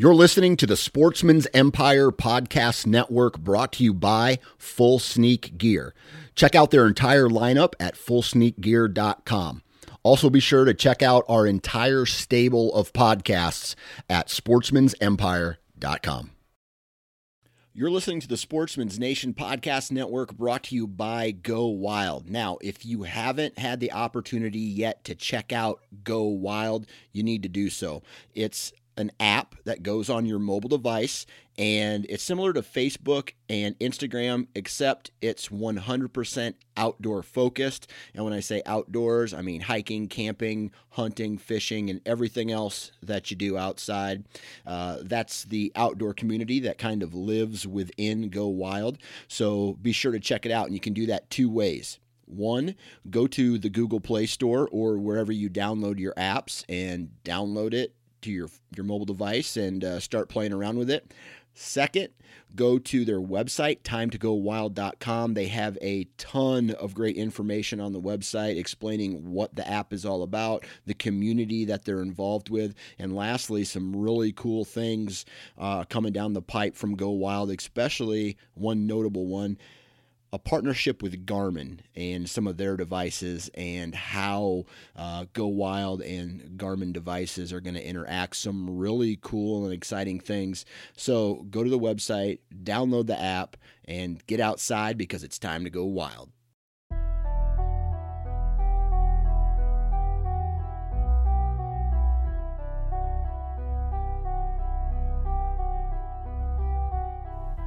You're listening to the Sportsman's Empire Podcast Network brought to you by Full Sneak Gear. Check out their entire lineup at fullsneakgear.com. Also, be sure to check out our entire stable of podcasts at sportsmansempire.com. You're listening to the Sportsman's Nation Podcast Network brought to you by Go Wild. Now, if you haven't had the opportunity yet to check out Go Wild, you need to do so. It's an app that goes on your mobile device and it's similar to Facebook and Instagram, except it's 100% outdoor focused. And when I say outdoors, I mean hiking, camping, hunting, fishing, and everything else that you do outside. Uh, that's the outdoor community that kind of lives within Go Wild. So be sure to check it out, and you can do that two ways. One, go to the Google Play Store or wherever you download your apps and download it to your your mobile device and uh, start playing around with it. Second, go to their website, timetogowild.com. They have a ton of great information on the website explaining what the app is all about, the community that they're involved with, and lastly, some really cool things uh, coming down the pipe from Go Wild, especially one notable one a partnership with Garmin and some of their devices and how uh, Go Wild and Garmin devices are going to interact. Some really cool and exciting things. So go to the website, download the app, and get outside because it's time to go wild.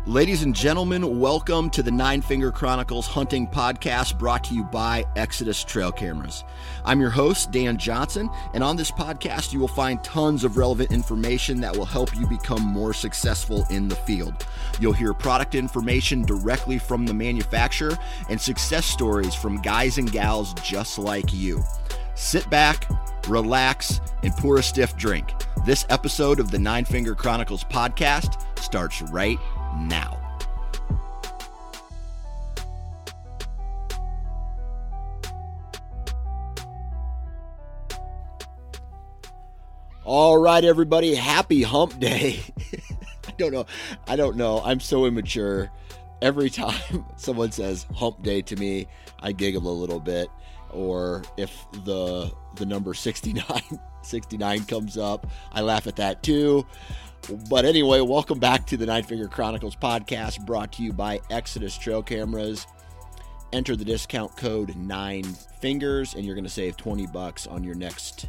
Ladies and gentlemen, welcome to the Nine Finger Chronicles Hunting Podcast brought to you by Exodus Trail Cameras. I'm your host, Dan Johnson, and on this podcast, you will find tons of relevant information that will help you become more successful in the field. You'll hear product information directly from the manufacturer and success stories from guys and gals just like you. Sit back, relax, and pour a stiff drink. This episode of the Nine Finger Chronicles podcast starts right now. All right, everybody, happy hump day. I don't know. I don't know. I'm so immature. Every time someone says hump day to me, I giggle a little bit. Or if the the number 69 69 comes up, I laugh at that too. But anyway, welcome back to the Nine Finger Chronicles podcast brought to you by Exodus Trail Cameras. Enter the discount code Nine Fingers, and you're going to save 20 bucks on your next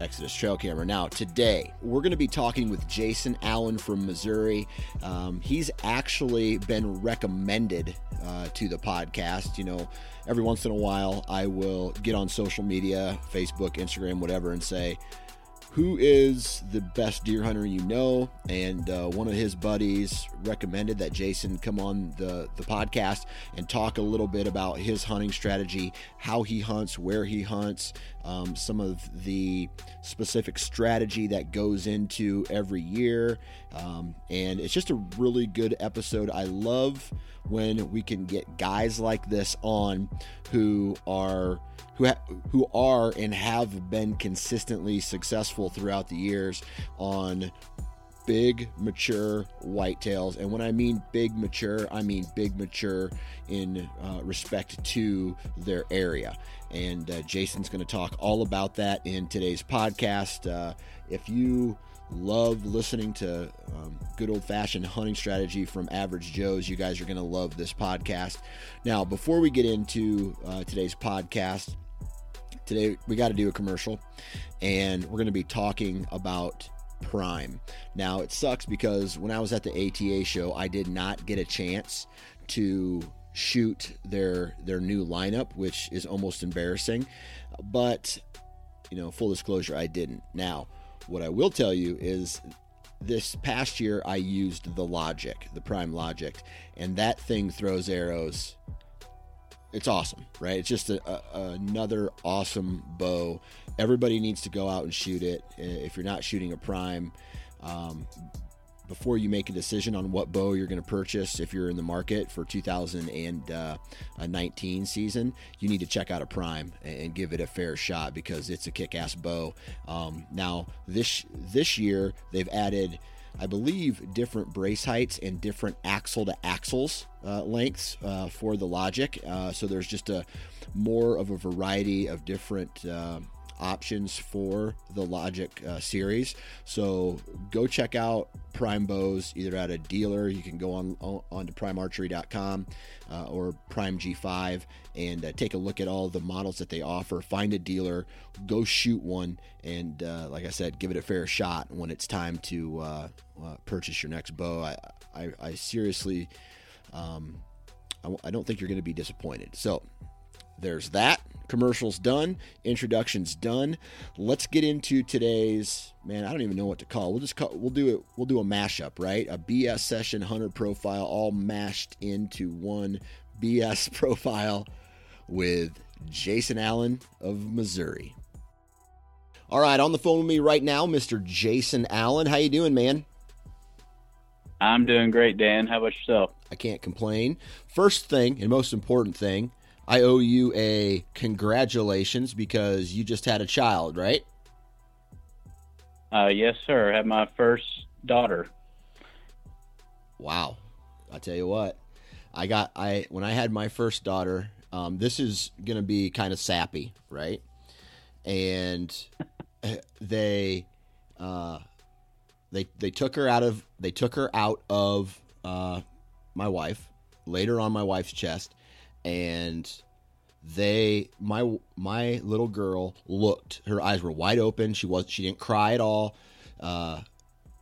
Exodus Trail Camera. Now, today we're going to be talking with Jason Allen from Missouri. Um, he's actually been recommended uh, to the podcast. You know, every once in a while, I will get on social media, Facebook, Instagram, whatever, and say, who is the best deer hunter you know. And uh, one of his buddies recommended that Jason come on the, the podcast and talk a little bit about his hunting strategy, how he hunts, where he hunts, um, some of the specific strategy that goes into every year. Um, and it's just a really good episode. I love when we can get guys like this on who are who ha- who are and have been consistently successful throughout the years on big mature whitetails and when i mean big mature i mean big mature in uh, respect to their area. And uh, jason's going to talk all about that in today's podcast. Uh, if you love listening to um, good old fashioned hunting strategy from average joes you guys are going to love this podcast. Now before we get into uh, today's podcast today we got to do a commercial. And we're going to be talking about prime. Now it sucks because when i was at the ata show i did not get a chance to shoot their their new lineup which is almost embarrassing. But you know full disclosure i didn't. Now what i will tell you is this past year i used the logic the prime logic and that thing throws arrows it's awesome, right? It's just a, a, another awesome bow. Everybody needs to go out and shoot it. If you're not shooting a prime, um, before you make a decision on what bow you're going to purchase, if you're in the market for 2019 season, you need to check out a Prime and give it a fair shot because it's a kick-ass bow. Um, now this this year they've added. I believe different brace heights and different axle to axles uh, lengths uh, for the Logic. Uh, so there's just a more of a variety of different uh, options for the Logic uh, series. So go check out Prime Bows either at a dealer. You can go on on to primearchery.com uh, or Prime G5 and uh, take a look at all the models that they offer. Find a dealer, go shoot one, and uh, like I said, give it a fair shot when it's time to uh, uh, purchase your next bow. I I, I seriously. Um, I don't think you're going to be disappointed. So there's that. Commercials done. Introductions done. Let's get into today's man. I don't even know what to call. We'll just call, we'll do it. We'll do a mashup, right? A BS session hunter profile all mashed into one BS profile with Jason Allen of Missouri. All right, on the phone with me right now, Mr. Jason Allen. How you doing, man? I'm doing great, Dan. How about yourself? I can't complain. First thing and most important thing, I owe you a congratulations because you just had a child, right? Uh, yes, sir. I had my first daughter. Wow. I tell you what, I got I when I had my first daughter. Um, this is gonna be kind of sappy, right? And they, uh, they they took her out of they took her out of uh, my wife, laid her on my wife's chest, and they my my little girl looked her eyes were wide open. She was she didn't cry at all. Uh,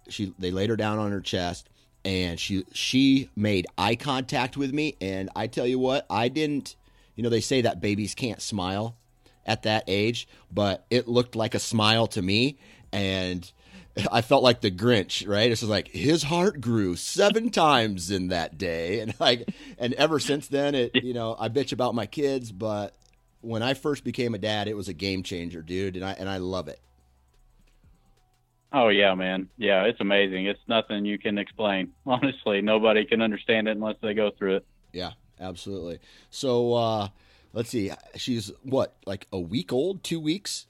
she they laid her down on her chest and she she made eye contact with me. And i tell you what i didn't you know they say that babies can't smile at that age but it looked like a smile to me. And I felt like the Grinch, right? It's just like his heart grew seven times in that day, and like, and ever since then, it you know I bitch about my kids, but when I first became a dad, it was a game changer, dude, and I and I love it. Oh yeah, man, yeah, it's amazing. It's nothing you can explain. Honestly, nobody can understand it unless they go through it. Yeah, absolutely. So uh, let's see, she's what like a week old, two weeks.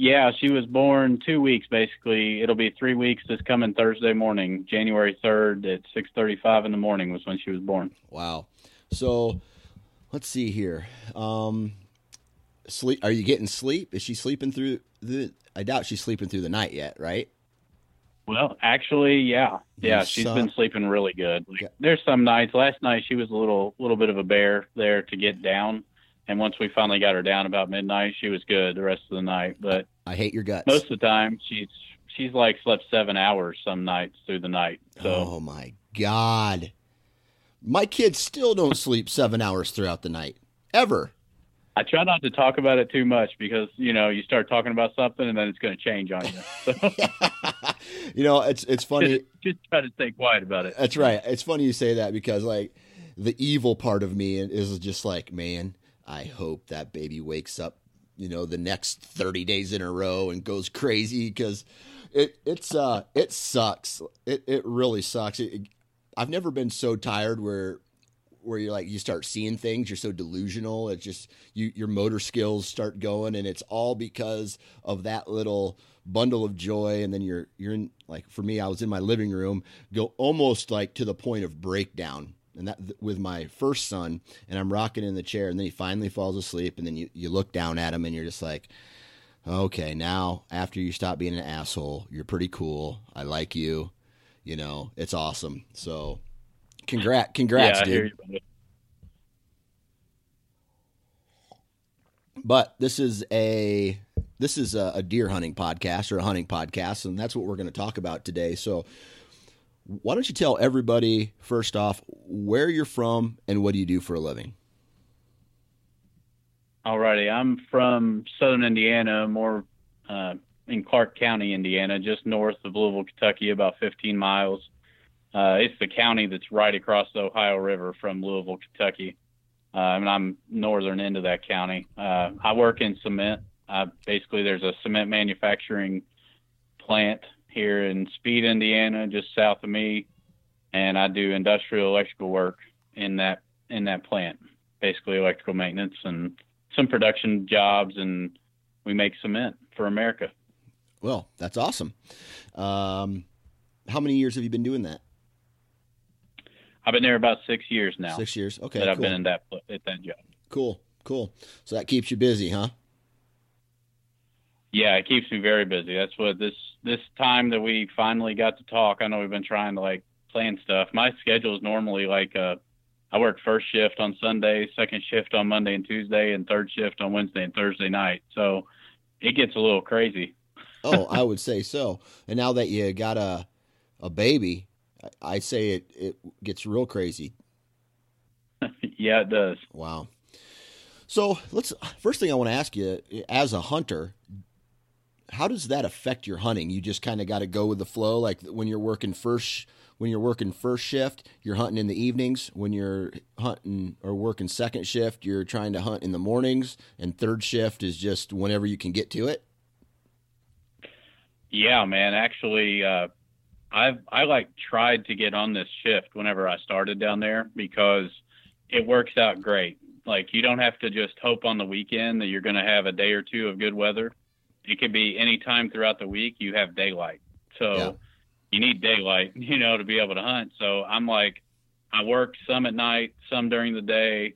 Yeah, she was born two weeks basically. It'll be three weeks this coming Thursday morning, January third at six thirty-five in the morning was when she was born. Wow. So let's see here. Um, sleep? Are you getting sleep? Is she sleeping through the? I doubt she's sleeping through the night yet, right? Well, actually, yeah, yeah, she's been sleeping really good. Like, yeah. There's some nights. Last night she was a little, little bit of a bear there to get down and once we finally got her down about midnight, she was good the rest of the night. But I hate your guts. Most of the time, she's she's like slept seven hours some nights through the night. So. Oh my god, my kids still don't sleep seven hours throughout the night ever. I try not to talk about it too much because you know you start talking about something and then it's going to change on you. So. you know, it's it's funny. Just, just try to stay quiet about it. That's right. It's funny you say that because like the evil part of me is just like, man, I hope that baby wakes up, you know, the next 30 days in a row and goes crazy because it it's uh it sucks. It it really sucks. It, I've never been so tired where where you're like you start seeing things you're so delusional it's just you your motor skills start going and it's all because of that little bundle of joy and then you're you're in like for me I was in my living room go almost like to the point of breakdown and that with my first son and i'm rocking in the chair and then he finally falls asleep and then you, you look down at him and you're just like okay now after you stop being an asshole you're pretty cool. I like you. You know it's awesome. So congrats congrats yeah, dude. you, but this is a this is a, a deer hunting podcast or a hunting podcast and that's what we're going to talk about today. So why don't you tell everybody, first off, where you're from and what do you do for a living? Alrighty, I'm from southern Indiana, more uh, in Clark County, Indiana, just north of Louisville, Kentucky, about 15 miles. Uh, it's the county that's right across the Ohio River from Louisville, Kentucky. Uh, and I'm northern end of that county. Uh, I work in cement. basically, there's a cement manufacturing plant here in Speed, Indiana, just south of me, and I do industrial electrical work in that in that plant, basically electrical maintenance and some production jobs, and we make cement for America. Well, that's awesome. Um, how many years have you been doing that? I've been there about six years now. Six years. Okay. That cool. I've been in that at that job. Cool. Cool. So that keeps you busy, huh? Yeah, it keeps me very busy. That's what this this time that we finally got to talk. I know we've been trying to like plan stuff. My schedule is normally like uh I work first shift on Sunday, second shift on Monday and Tuesday, and third shift on Wednesday and Thursday night. So it gets a little crazy. oh, I would say so. And now that you got a a baby, I say it it gets real crazy. yeah, it does. Wow. So let's first thing I want to ask you, as a hunter, how does that affect your hunting? You just kind of got to go with the flow. Like when you're working first, when you're working first shift, you're hunting in the evenings. When you're hunting or working second shift, you're trying to hunt in the mornings. And third shift is just whenever you can get to it. Yeah, man. Actually, uh, I've I like tried to get on this shift whenever I started down there because it works out great. Like you don't have to just hope on the weekend that you're going to have a day or two of good weather it could be any time throughout the week you have daylight. So yeah. you need daylight, you know, to be able to hunt. So I'm like, I work some at night, some during the day,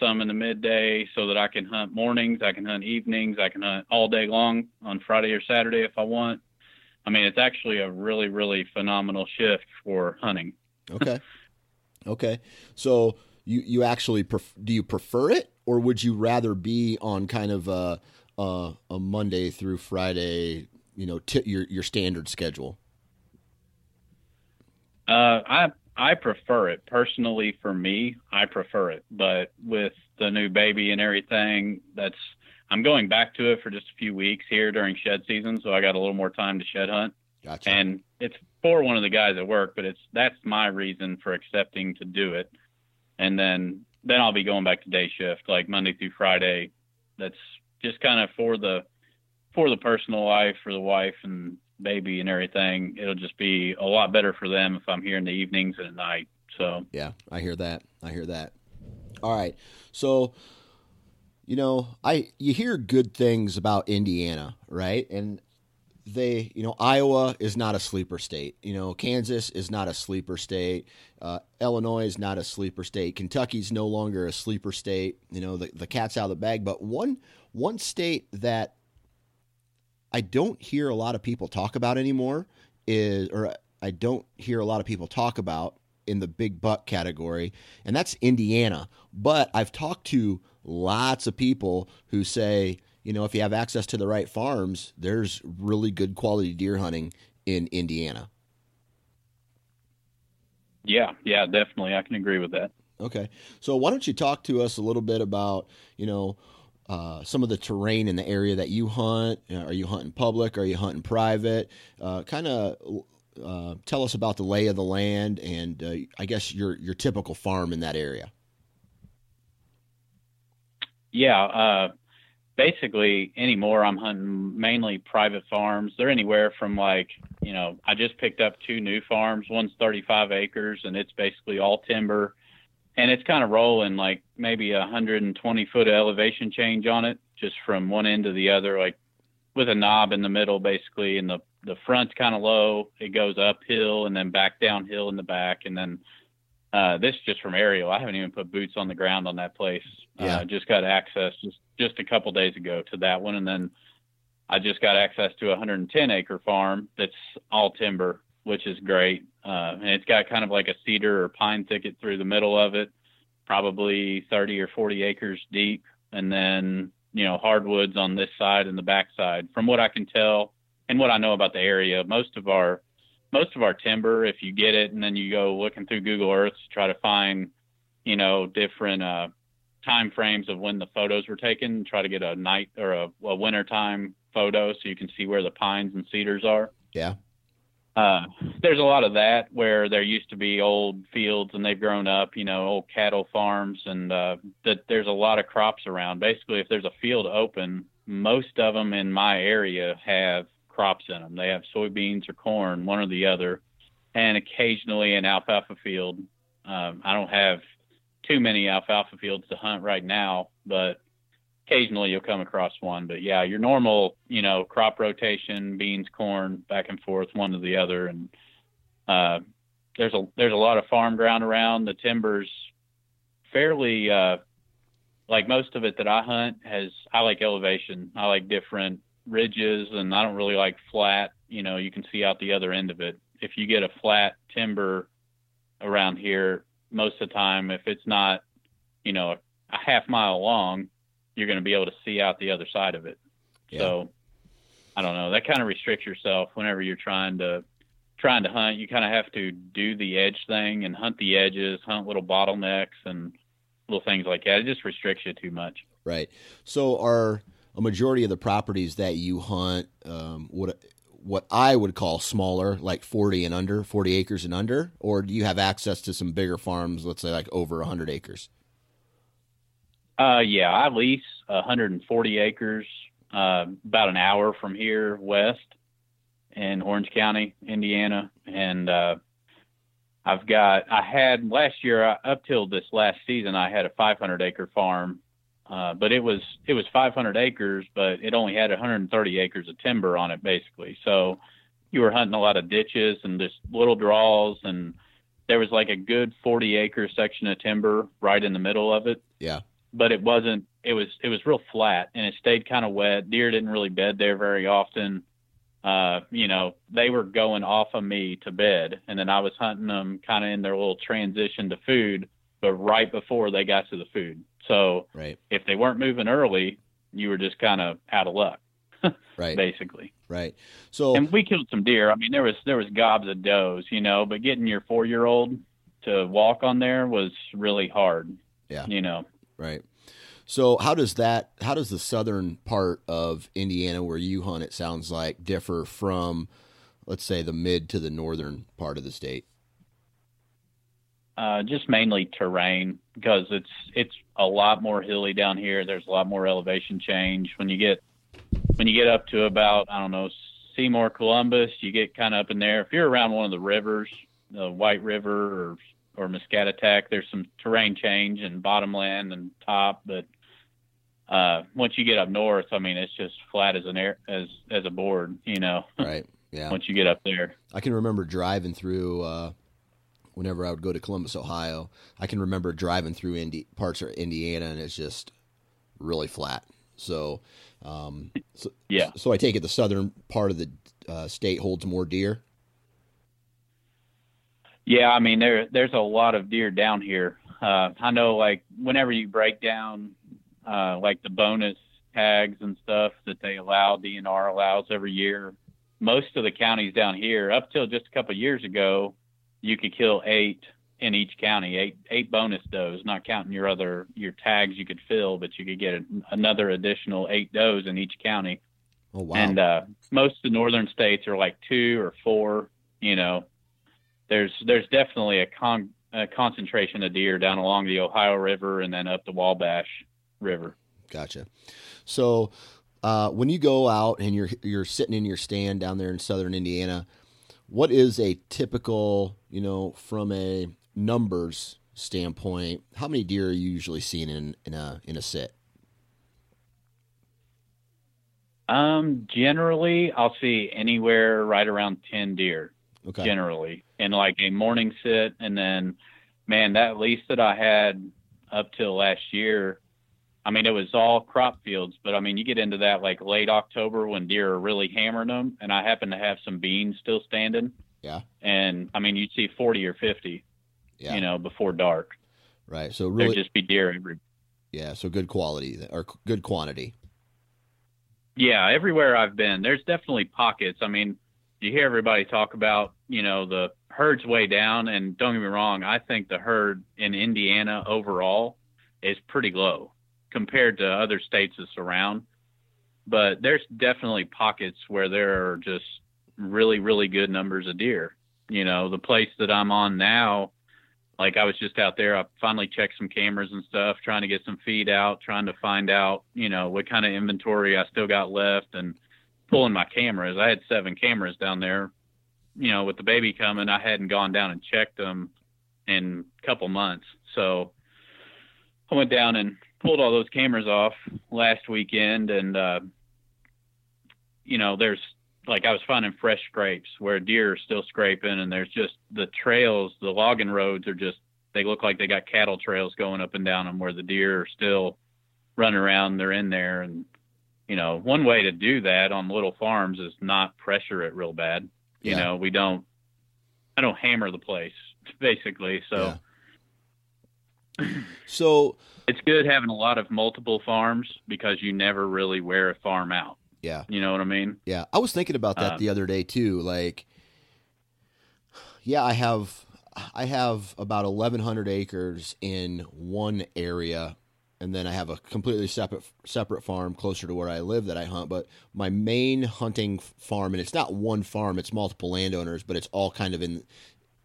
some in the midday so that I can hunt mornings, I can hunt evenings, I can hunt all day long on Friday or Saturday if I want. I mean, it's actually a really, really phenomenal shift for hunting. okay. Okay. So you, you actually, pref- do you prefer it or would you rather be on kind of a, uh, a Monday through Friday, you know, t- your your standard schedule? Uh, I I prefer it personally. For me, I prefer it. But with the new baby and everything, that's I'm going back to it for just a few weeks here during shed season, so I got a little more time to shed hunt. Gotcha. And it's for one of the guys at work, but it's that's my reason for accepting to do it. And then then I'll be going back to day shift, like Monday through Friday. That's just kind of for the for the personal life for the wife and baby and everything it'll just be a lot better for them if i'm here in the evenings and at night so. Yeah i hear that. I hear that. All right. So you know i you hear good things about indiana right? And they, you know, Iowa is not a sleeper state. You know, Kansas is not a sleeper state. Uh, Illinois is not a sleeper state. Kentucky's no longer a sleeper state. You know, the, the cat's out of the bag. But one one state that I don't hear a lot of people talk about anymore is, or I don't hear a lot of people talk about in the big buck category, and that's Indiana. But I've talked to lots of people who say, you know, if you have access to the right farms, there's really good quality deer hunting in Indiana. Yeah, yeah, definitely. I can agree with that. Okay. So why don't you talk to us a little bit about, you know, uh, some of the terrain in the area that you hunt? Are you hunting public? Are you hunting private? Uh, kind of uh, tell us about the lay of the land and uh, I guess your your typical farm in that area. Yeah, uh, basically anymore I'm hunting mainly private farms. They're anywhere from like, you know, I just picked up two new farms. One's 35 acres and it's basically all timber and it's kind of rolling like maybe a 120 foot elevation change on it just from one end to the other like with a knob in the middle basically and the the front's kind of low it goes uphill and then back downhill in the back and then uh, this just from aerial. I haven't even put boots on the ground on that place. Uh, yeah. Uh, just got access just just a couple days ago to that one, and then I just got access to a 110 acre farm that's all timber, which is great. Uh, and it's got kind of like a cedar or pine thicket through the middle of it, probably 30 or 40 acres deep, and then you know hardwoods on this side and the back side. From what I can tell and what I know about the area, most of our most of our timber, if you get it and then you go looking through Google Earth to try to find, you know, different uh, time frames of when the photos were taken, try to get a night or a, a winter time photo so you can see where the pines and cedars are. Yeah. Uh, there's a lot of that where there used to be old fields and they've grown up, you know, old cattle farms, and uh, that there's a lot of crops around. Basically, if there's a field open, most of them in my area have crops in them. They have soybeans or corn, one or the other, and occasionally an alfalfa field. Um, I don't have too many alfalfa fields to hunt right now, but occasionally you'll come across one. But yeah, your normal, you know, crop rotation, beans, corn, back and forth, one to the other, and uh, there's a there's a lot of farm ground around. The timber's fairly uh, like most of it that I hunt has I like elevation. I like different ridges, and I don't really like flat. You know, you can see out the other end of it. If you get a flat timber around here, most of the time, if it's not, you know, a, half mile long, you're going to be able to see out the other side of it. Yeah. So I don't know. That kind of restricts yourself whenever you're trying to trying to hunt. You kind of have to do the edge thing and hunt the edges, hunt little bottlenecks and little things like that. It just restricts you too much. Right. So are a majority of the properties that you hunt um, what what I would call smaller, like 40 and under, 40 acres and under, or do you have access to some bigger farms, let's say like over 100 acres? Uh, yeah, I lease 140 acres, uh, about an hour from here west in Orange County, Indiana, and uh, I've got I had last year uh, up till this last season I had a 500 acre farm, uh, but it was it was 500 acres, but it only had 130 acres of timber on it basically. So you were hunting a lot of ditches and just little draws, and there was like a good 40 acre section of timber right in the middle of it. Yeah but it wasn't it was it was real flat and it stayed kind of wet deer didn't really bed there very often uh you know they were going off of me to bed and then i was hunting them kind of in their little transition to food but right before they got to the food so right. if they weren't moving early you were just kind of out of luck right basically right so and we killed some deer i mean there was there was gobs of does you know but getting your four year old to walk on there was really hard yeah you know Right. So how does that how does the southern part of Indiana where you hunt it sounds like differ from let's say the mid to the northern part of the state? Uh, just mainly terrain because it's it's a lot more hilly down here. There's a lot more elevation change. When you get when you get up to about I don't know Seymour, Columbus, you get kind of up in there. If you're around one of the rivers, the White River or or Muscatatuck. There's some terrain change and bottomland and top, but uh, once you get up north, I mean, it's just flat as an air as as a board, you know. Right. Yeah. once you get up there, I can remember driving through. Uh, whenever I would go to Columbus, Ohio, I can remember driving through Indi- parts of Indiana, and it's just really flat. So, um, so yeah. So I take it the southern part of the uh, state holds more deer. Yeah, I mean there there's a lot of deer down here. Uh, I know like whenever you break down uh, like the bonus tags and stuff that they allow DNR allows every year, most of the counties down here up till just a couple of years ago, you could kill eight in each county, eight eight bonus does, not counting your other your tags you could fill, but you could get a, another additional eight does in each county. Oh wow! And uh, most of the northern states are like two or four, you know, there's there's definitely a, con, a concentration of deer down along the Ohio River and then up the Wabash River. Gotcha. So uh, when you go out and you're you're sitting in your stand down there in southern Indiana, what is a typical, you know, from a numbers standpoint, how many deer are you usually seeing in, in a in a sit? Um, generally, I'll see anywhere right around ten deer okay. generally in like a morning sit. And then, man, that lease that I had up till last year, I mean, it was all crop fields, but I mean, you get into that like late October when deer are really hammering them. And I happen to have some beans still standing. Yeah. And I mean, you'd see 40 or 50, yeah. you know, before dark. Right. So really, there'd just be deer every. Yeah. So good quality or good quantity. Yeah. Everywhere I've been, there's definitely pockets. I mean, you hear everybody talk about, you know, the herd's way down. And don't get me wrong, I think the herd in Indiana overall is pretty low compared to other states that surround. But there's definitely pockets where there are just really, really good numbers of deer. You know, the place that I'm on now, like I was just out there, I finally checked some cameras and stuff, trying to get some feed out, trying to find out, you know, what kind of inventory I still got left. And pulling my cameras. I had seven cameras down there. You know, with the baby coming, I hadn't gone down and checked them in a couple months. So I went down and pulled all those cameras off last weekend, and uh, you know, there's like I was finding fresh scrapes where deer are still scraping, and there's just the trails, the logging roads are just they look like they got cattle trails going up and down them where the deer are still running around. They're in there, and you know, one way to do that on little farms is not pressure it real bad. You Yeah. know, we don't. I don't hammer the place basically, so. Yeah. So it's good having a lot of multiple farms because you never really wear a farm out. yeah, You know what I mean? yeah. I was thinking about that Um, the other day too. Like, yeah, I have I have about eleven hundred acres in one area, and then I have a completely separate separate farm closer to where I live that I hunt. But my main hunting farm, and it's not one farm; it's multiple landowners, but it's all kind of in.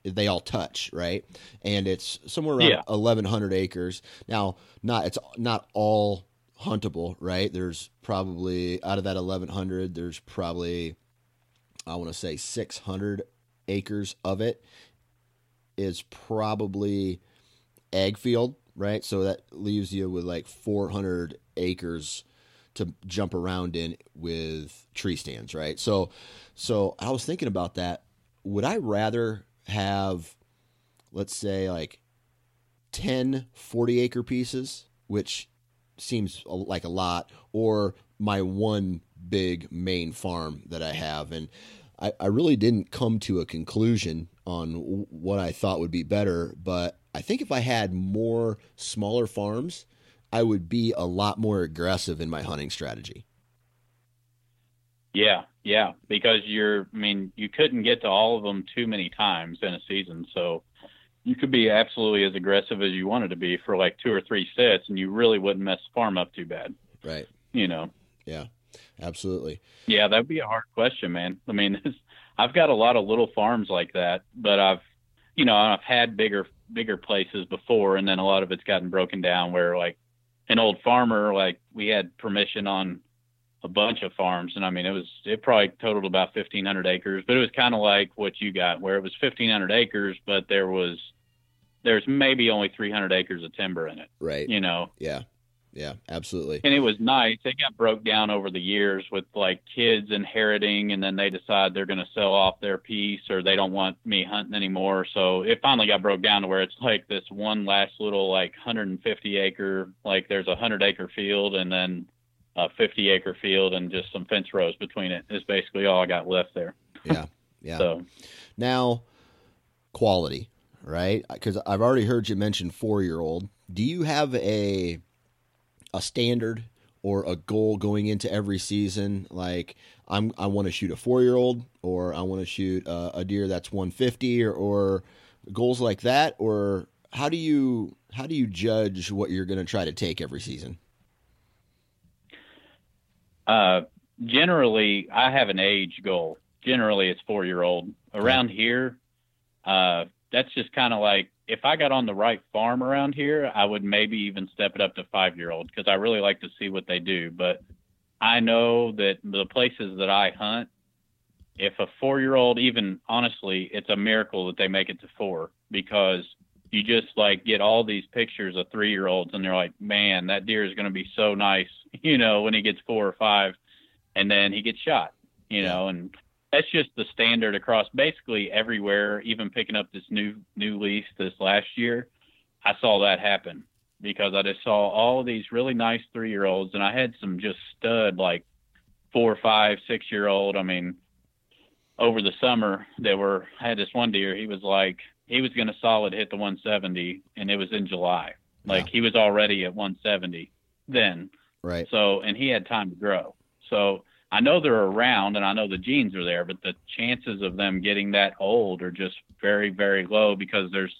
They all touch, right? And it's somewhere around Yeah. eleven hundred acres. Now, not it's not all huntable, right? There's probably out of that eleven hundred, there's probably I want to say six hundred acres of it is probably ag field, right? So that leaves you with like 400 acres to jump around in with tree stands, right? So so I was thinking about that. Would I rather have let's say like 10 40 acre pieces, which seems like a lot, or my one big main farm that I have and I, I really didn't come to a conclusion on what I thought would be better, but I think if I had more smaller farms, I would be a lot more aggressive in my hunting strategy. Yeah, yeah. Because you're, I mean, you couldn't get to all of them too many times in a season, so you could be absolutely as aggressive as you wanted to be for like two or three sets, and you really wouldn't mess the farm up too bad. Right. You know? Yeah. Absolutely. Yeah, that'd be a hard question, man. I mean, I've got a lot of little farms like that, but I've, you know, I've had bigger bigger places before, and then a lot of it's gotten broken down. Where like an old farmer, like we had permission on a bunch of farms, and I mean, it was it probably totaled about fifteen hundred acres, but it was kind of like what you got, where it was fifteen hundred acres, but there was there's maybe only three hundred acres of timber in it, Right. you know, Yeah. Yeah. Absolutely. and it was nice. It got broke down over the years with like kids inheriting, and then they decide they're going to sell off their piece or they don't want me hunting anymore. So it finally got broke down to where it's like this one last little like 150 acre, like there's a 100 acre field and then a 50 acre field and just some fence rows between it is basically all I got left there. Yeah. Yeah. So Now, quality, right? Because I've already heard you mention four year old. Do you have a a standard or a goal going into every season? Like I'm, I want to shoot a four year old, or I want to shoot a, a deer that's 150, or, or goals like that, or how do you how do you judge what you're going to try to take every season? Uh, generally, I have an age goal. Generally, it's four year old. Around here, uh, that's just kind of like if I got on the right farm around here, I would maybe even step it up to five year old because I really like to see what they do. But I know that the places that I hunt, if a four year old, even honestly, it's a miracle that they make it to four because you just like get all these pictures of three year olds and they're like, man, that deer is going to be so nice, you know, when he gets four or five and then he gets shot, you Yeah. know, and that's just the standard across basically everywhere, even picking up this new, new lease this last year. I saw that happen because I just saw all these really nice three year olds and I had some just stud like four, five, six year old. I mean, over the summer there were I had this one deer, he was like he was gonna solid hit the one seventy and it was in July. Like Yeah. he was already at one seventy then. Right. So and he had time to grow. So I know they're around and I know the genes are there, but the chances of them getting that old are just very, very low because there's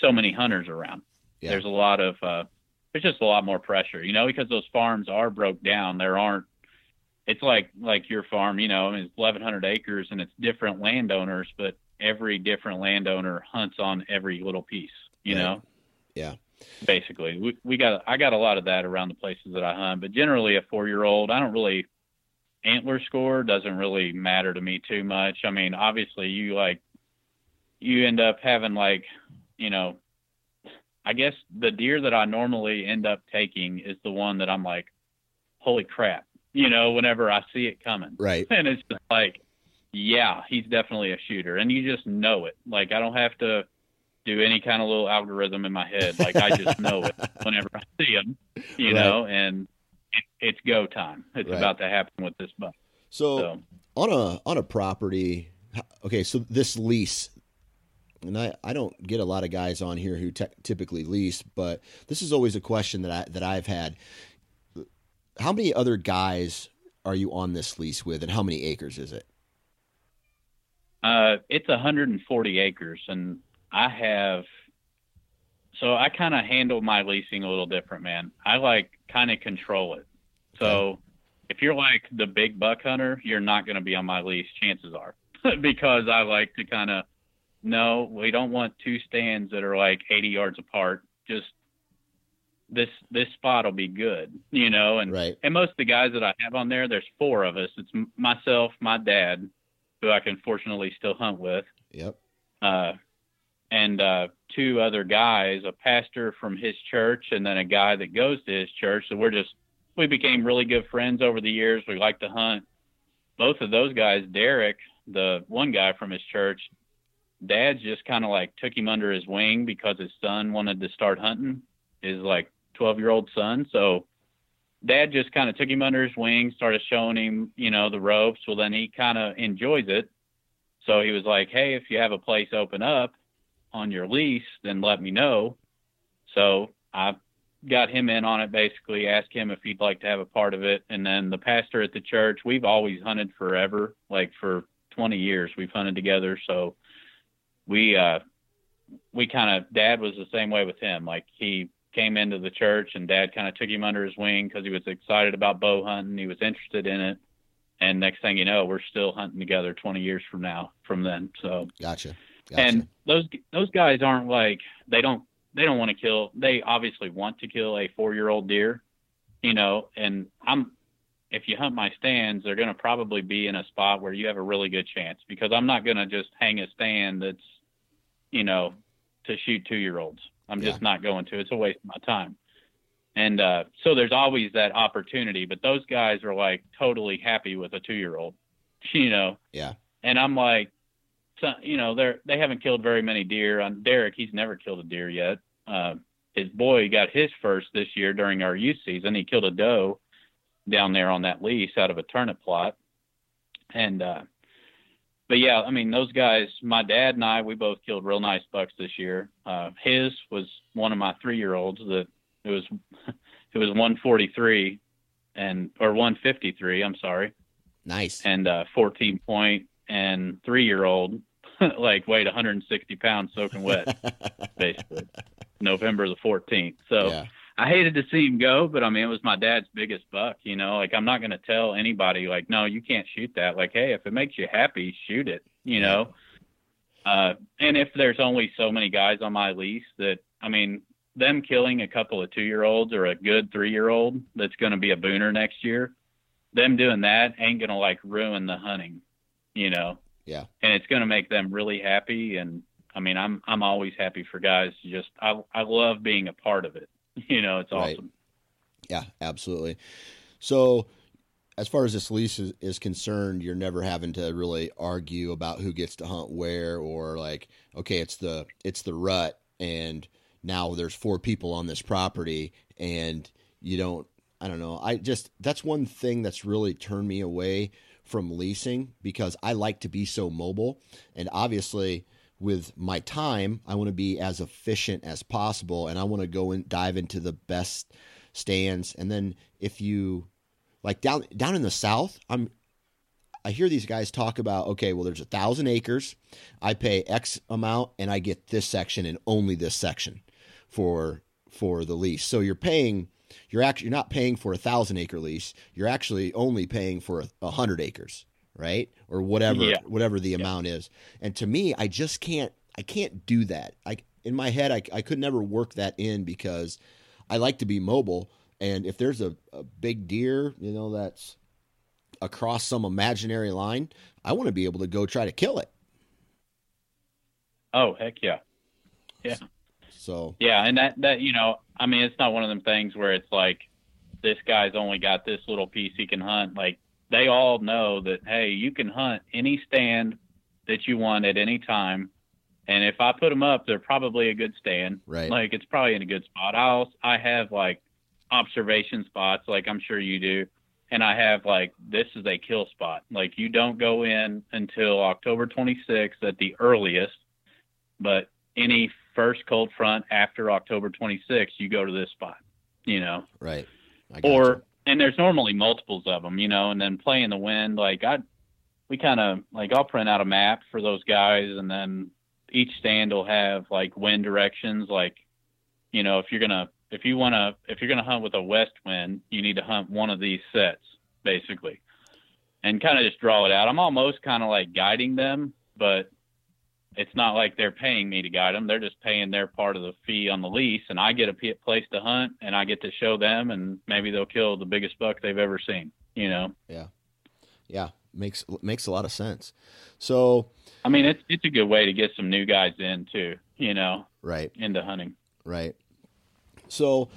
so many hunters around. Yeah. There's a lot of uh there's just a lot more pressure, you know, because those farms are broke down. There aren't it's like like your farm, you know, I mean, it's 1,100 acres and it's different landowners, but every different landowner hunts on every little piece, you Right. know. Yeah. Basically, we we got I got a lot of that around the places that I hunt, but generally a four year old, I don't really antler score doesn't really matter to me too much. I mean, obviously you like you end up having like, you know, I guess the deer that I normally end up taking is the one that I'm like, holy crap, you know, whenever I see it coming. Right. And it's just like, yeah, he's definitely a shooter. And you just know it. Like I don't have to do any kind of little algorithm in my head. Like I just know it whenever I see him, you Right. know, and it, it's go time. It's Right. about to happen with this buck. So, So on a on a property, okay, so this lease, and I, I don't get a lot of guys on here who te- typically lease, but this is always a question that I that I've had. How many other guys are you on this lease with, and how many acres is it? Uh, it's 140 acres, and I have. So I kind of handle my leasing a little different, man. I like kind of control it. So if you're like the big buck hunter, you're not going to be on my lease. Chances are, because I like to kind of. No, we don't want two stands that are like 80 yards apart. Just this this spot will be good, you know. And Right. and most of the guys that I have on there, there's four of us. It's myself, my dad, who I can fortunately still hunt with, Yep. uh, and uh, two other guys, a pastor from his church, and then a guy that goes to his church. So we're just we became really good friends over the years. We like to hunt. Both of those guys, Derek, the one guy from his church, dad's just kind of like took him under his wing because his son wanted to start hunting. His like 12 year old son. So dad just kind of took him under his wing, started showing him, you know, the ropes. Well, then he kind of enjoys it. So he was like, Hey, if you have a place open up on your lease, then let me know. So I got him in on it basically, asked him if he'd like to have a part of it. And then the pastor at the church, we've always hunted forever, like for 20 years, we've hunted together. So we, uh, we kind of, dad was the same way with him. Like he came into the church and dad kind of took him under his wing because he was excited about bow hunting. He was interested in it. And next thing you know, we're still hunting together 20 years from now, from then. So, Gotcha. Gotcha. and those those guys aren't like they don't they don't want to kill. They obviously want to kill a four year old deer, you know. And I'm if you hunt my stands, they're going to probably be in a spot where you have a really good chance because I'm not going to just hang a stand that's you know to shoot two year olds. I'm just not going to. It's a waste of my time. And uh, so there's always that opportunity, but those guys are like totally happy with a two year old, you know. yeah. And I'm like, so, you know, they're they haven't killed very many deer. On Derek, he's never killed a deer yet. Uh, his boy got his first this year during our youth season. He killed a doe down there on that lease out of a turnip plot. And uh, but yeah, I mean, those guys, my dad and I, we both killed real nice bucks this year. Uh, his was one of my three year olds that it was it was 143 and or 153. I'm sorry Nice. and uh, 14 point and three year old like weighed 160 pounds soaking wet basically november the 14th so yeah. I hated to see him go but i mean it was my dad's biggest buck you know? Like i'm not going to tell anybody like no you can't shoot that. Like hey if it makes you happy shoot it you know? Uh and if there's only so many guys on my lease that i mean them killing a couple of two year olds or a good three year old that's going to be a booner next year them doing that ain't going to like ruin the hunting you know? Yeah. and it's going to make them really happy and i mean i'm i'm always happy for guys just i i love being a part of it you know it's Right. awesome Yeah, absolutely. So, as far as this lease is, is concerned, you're never having to really argue about who gets to hunt where, or like, okay, it's the it's the rut, and now there's four people on this property, and you don't. I don't know. I just that's one thing that's really turned me away from leasing because I like to be so mobile, and obviously with my time, I want to be as efficient as possible, and I want to go and dive into the best stands. And then if you like down down in the south i'm i hear these guys talk about okay well there's a thousand acres. I pay x amount and i get this section and only this section for for the lease. So you're paying you're actually you're not paying for a thousand acre lease. You're actually only paying for a, a hundred acres right or whatever Yeah. whatever the amount is and to me i just can't i can't do that i in my head i, I could never work that in because I like to be mobile, and if there's a, a big deer, you know, that's across some imaginary line, I want to be able to go try to kill it. Oh heck yeah, yeah. So yeah, and that that you know, I mean, it's not one of them things where it's like this guy's only got this little piece he can hunt. Like they all know that hey, you can hunt any stand that you want at any time. And if I put them up, they're probably a good stand. Right. Like it's probably in a good spot. I also, I have like observation spots, like I'm sure you do, and I have like this is a kill spot. Like you don't go in until October 26th at the earliest, but any first cold front after October 26th, you go to this spot. You know. Right. Or you. And there's normally multiples of them, you know, and then play in the wind. Like I, we kind of like I'll print out a map for those guys, and then each stand will have like wind directions. Like, you know, if you're gonna if you want to if you're to hunt with a west wind, you need to hunt one of these sets basically, and kind of just draw it out. I'm almost kind of like guiding them, but it's not like they're paying me to guide them. They're just paying their part of the fee on the lease, and I get a place to hunt, and I get to show them, and maybe they'll kill the biggest buck they've ever seen. You know? Yeah, yeah, makes makes a lot of sense. So, I mean, it's it's a good way to get some new guys in too. You know, right into hunting. Right. So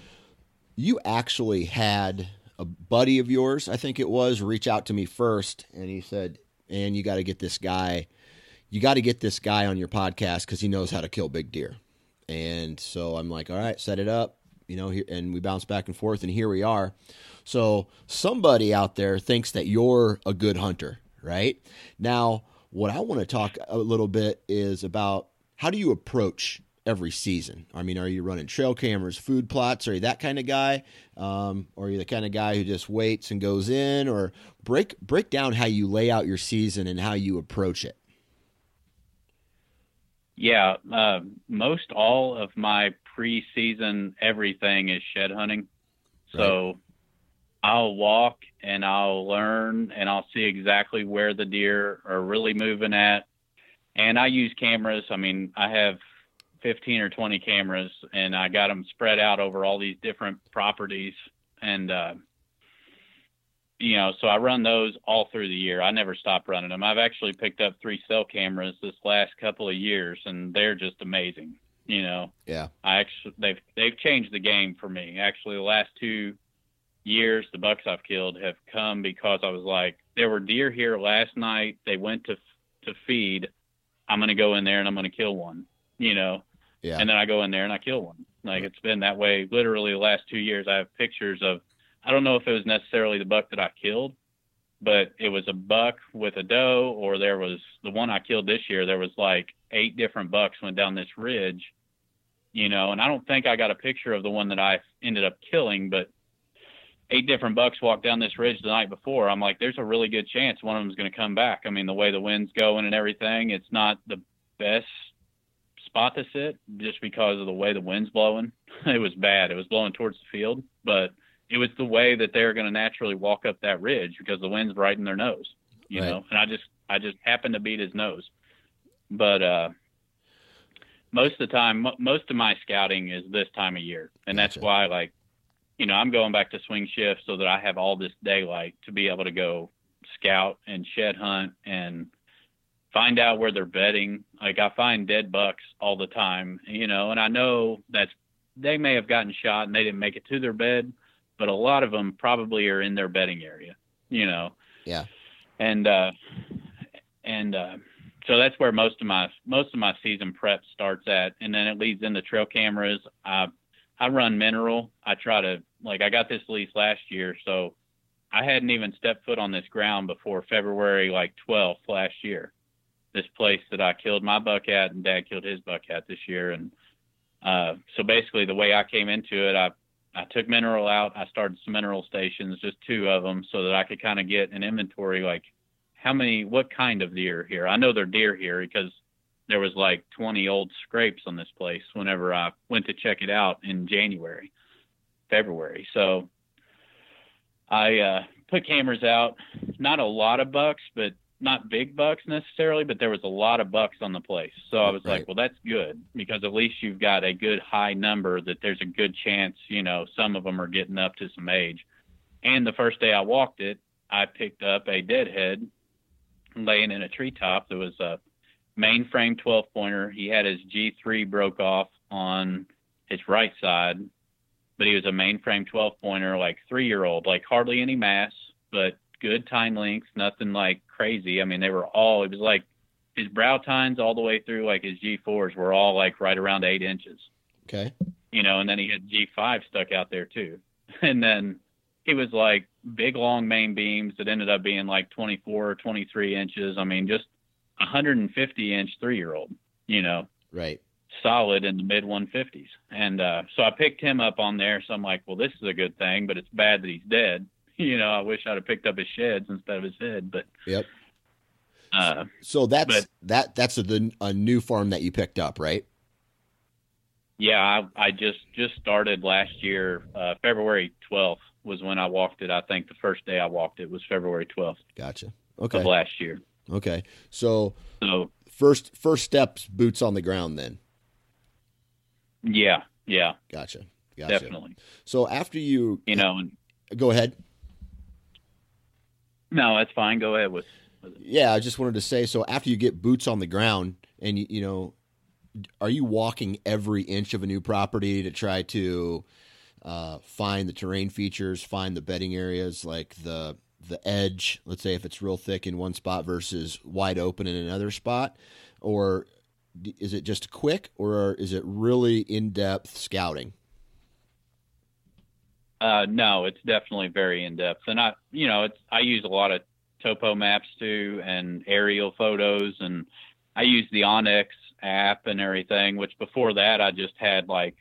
you actually had a buddy of yours, I think it was, reach out to me first, and he said, "And you got to get this guy. You got to get this guy on your podcast because he knows how to kill big deer." And so I'm like, "All right, set it up." You know, and we bounce back and forth, and here we are. So somebody out there thinks that you're a good hunter, right? Now, what I want to talk a little bit is about how do you approach every season? I mean, are you running trail cameras, food plots? Are you that kind of guy, um, or are you the kind of guy who just waits and goes in? Or break break down how you lay out your season and how you approach it. Yeah, uh, most all of my preseason everything is shed hunting. So right. I'll walk and I'll learn and I'll see exactly where the deer are really moving at. And I use cameras. I mean, I have 15 or 20 cameras and I got them spread out over all these different properties. And, uh, you know, so I run those all through the year. I never stop running them. I've actually picked up three cell cameras this last couple of years and they're just amazing. You know, yeah, I actually, they've, they've changed the game for me. Actually, the last two years, the bucks I've killed have come because I was like, there were deer here last night. They went to, to feed. I'm going to go in there and I'm going to kill one, you know? Yeah. And then I go in there and I kill one. Like mm-hmm. it's been that way literally the last two years. I have pictures of, I don't know if it was necessarily the buck that I killed, but it was a buck with a doe, or there was the one I killed this year. There was like eight different bucks went down this ridge, you know, and I don't think I got a picture of the one that I ended up killing, but eight different bucks walked down this ridge the night before. I'm like, there's a really good chance one of them's going to come back. I mean, the way the wind's going and everything, it's not the best spot to sit just because of the way the wind's blowing. It was bad. It was blowing towards the field, but it was the way that they're going to naturally walk up that ridge because the wind's right in their nose, you right. know. And I just I just happened to beat his nose, but uh, most of the time, m- most of my scouting is this time of year, and gotcha. that's why like, you know, I'm going back to swing shift so that I have all this daylight to be able to go scout and shed hunt and find out where they're bedding. Like I find dead bucks all the time, you know, and I know that's they may have gotten shot and they didn't make it to their bed, but a lot of them probably are in their bedding area, you know. Yeah. And uh and uh so that's where most of my most of my season prep starts at and then it leads into trail cameras. I I run mineral. I try to like I got this lease last year, so I hadn't even stepped foot on this ground before February like 12th last year this place that I killed my buck at, and Dad killed his buck at this year. And uh, so basically, the way I came into it, I I took mineral out. I started some mineral stations, just two of them, so that I could kind of get an inventory, like how many, what kind of deer here. I know they're deer here because there was like 20 old scrapes on this place whenever I went to check it out in January, February. So I uh, put cameras out. Not a lot of bucks, but not big bucks necessarily, but there was a lot of bucks on the place. So I was right. like, well, that's good because at least you've got a good high number that there's a good chance, you know, some of them are getting up to some age. And the first day I walked it, I picked up a deadhead laying in a treetop. There was a mainframe 12 pointer. He had his G3 broke off on his right side, but he was a mainframe 12 pointer, like three year old, like hardly any mass, but good tine lengths, nothing like crazy. I mean, they were all, it was like his brow tines all the way through, like his G4s were all like right around eight inches. Okay. You know, and then he had G5 stuck out there too. And then he was like big long main beams that ended up being like 24 or 23 inches. I mean, just 150 inch three year old, you know, Right. solid in the mid 150s. And uh, so I picked him up on there. So I'm like, well, this is a good thing, but it's bad that he's dead. You know, I wish I'd have picked up his sheds instead of his head. But Yep. uh, So that's But- that that's a, a new farm that you picked up, right? yeah, I, I just just started last year. Uh, February 12th was when I walked it. I think the first day I walked it was February 12th Gotcha. of Okay. last year. Okay. So So first first steps boots on the ground then. yeah, yeah, Gotcha. Gotcha. definitely. So after you You know, and go ahead. No, that's fine. Go ahead with. Yeah, I just wanted to say so after you get boots on the ground and you, you know are you walking every inch of a new property to try to uh, find the terrain features, find the bedding areas like the the edge, let's say if it's real thick in one spot versus wide open in another spot or is it just quick or is it really in-depth scouting? Uh, no, it's definitely very in depth, and I, you know, it's I use a lot of topo maps too and aerial photos, and I use the onX app and everything. Which before that, I just had like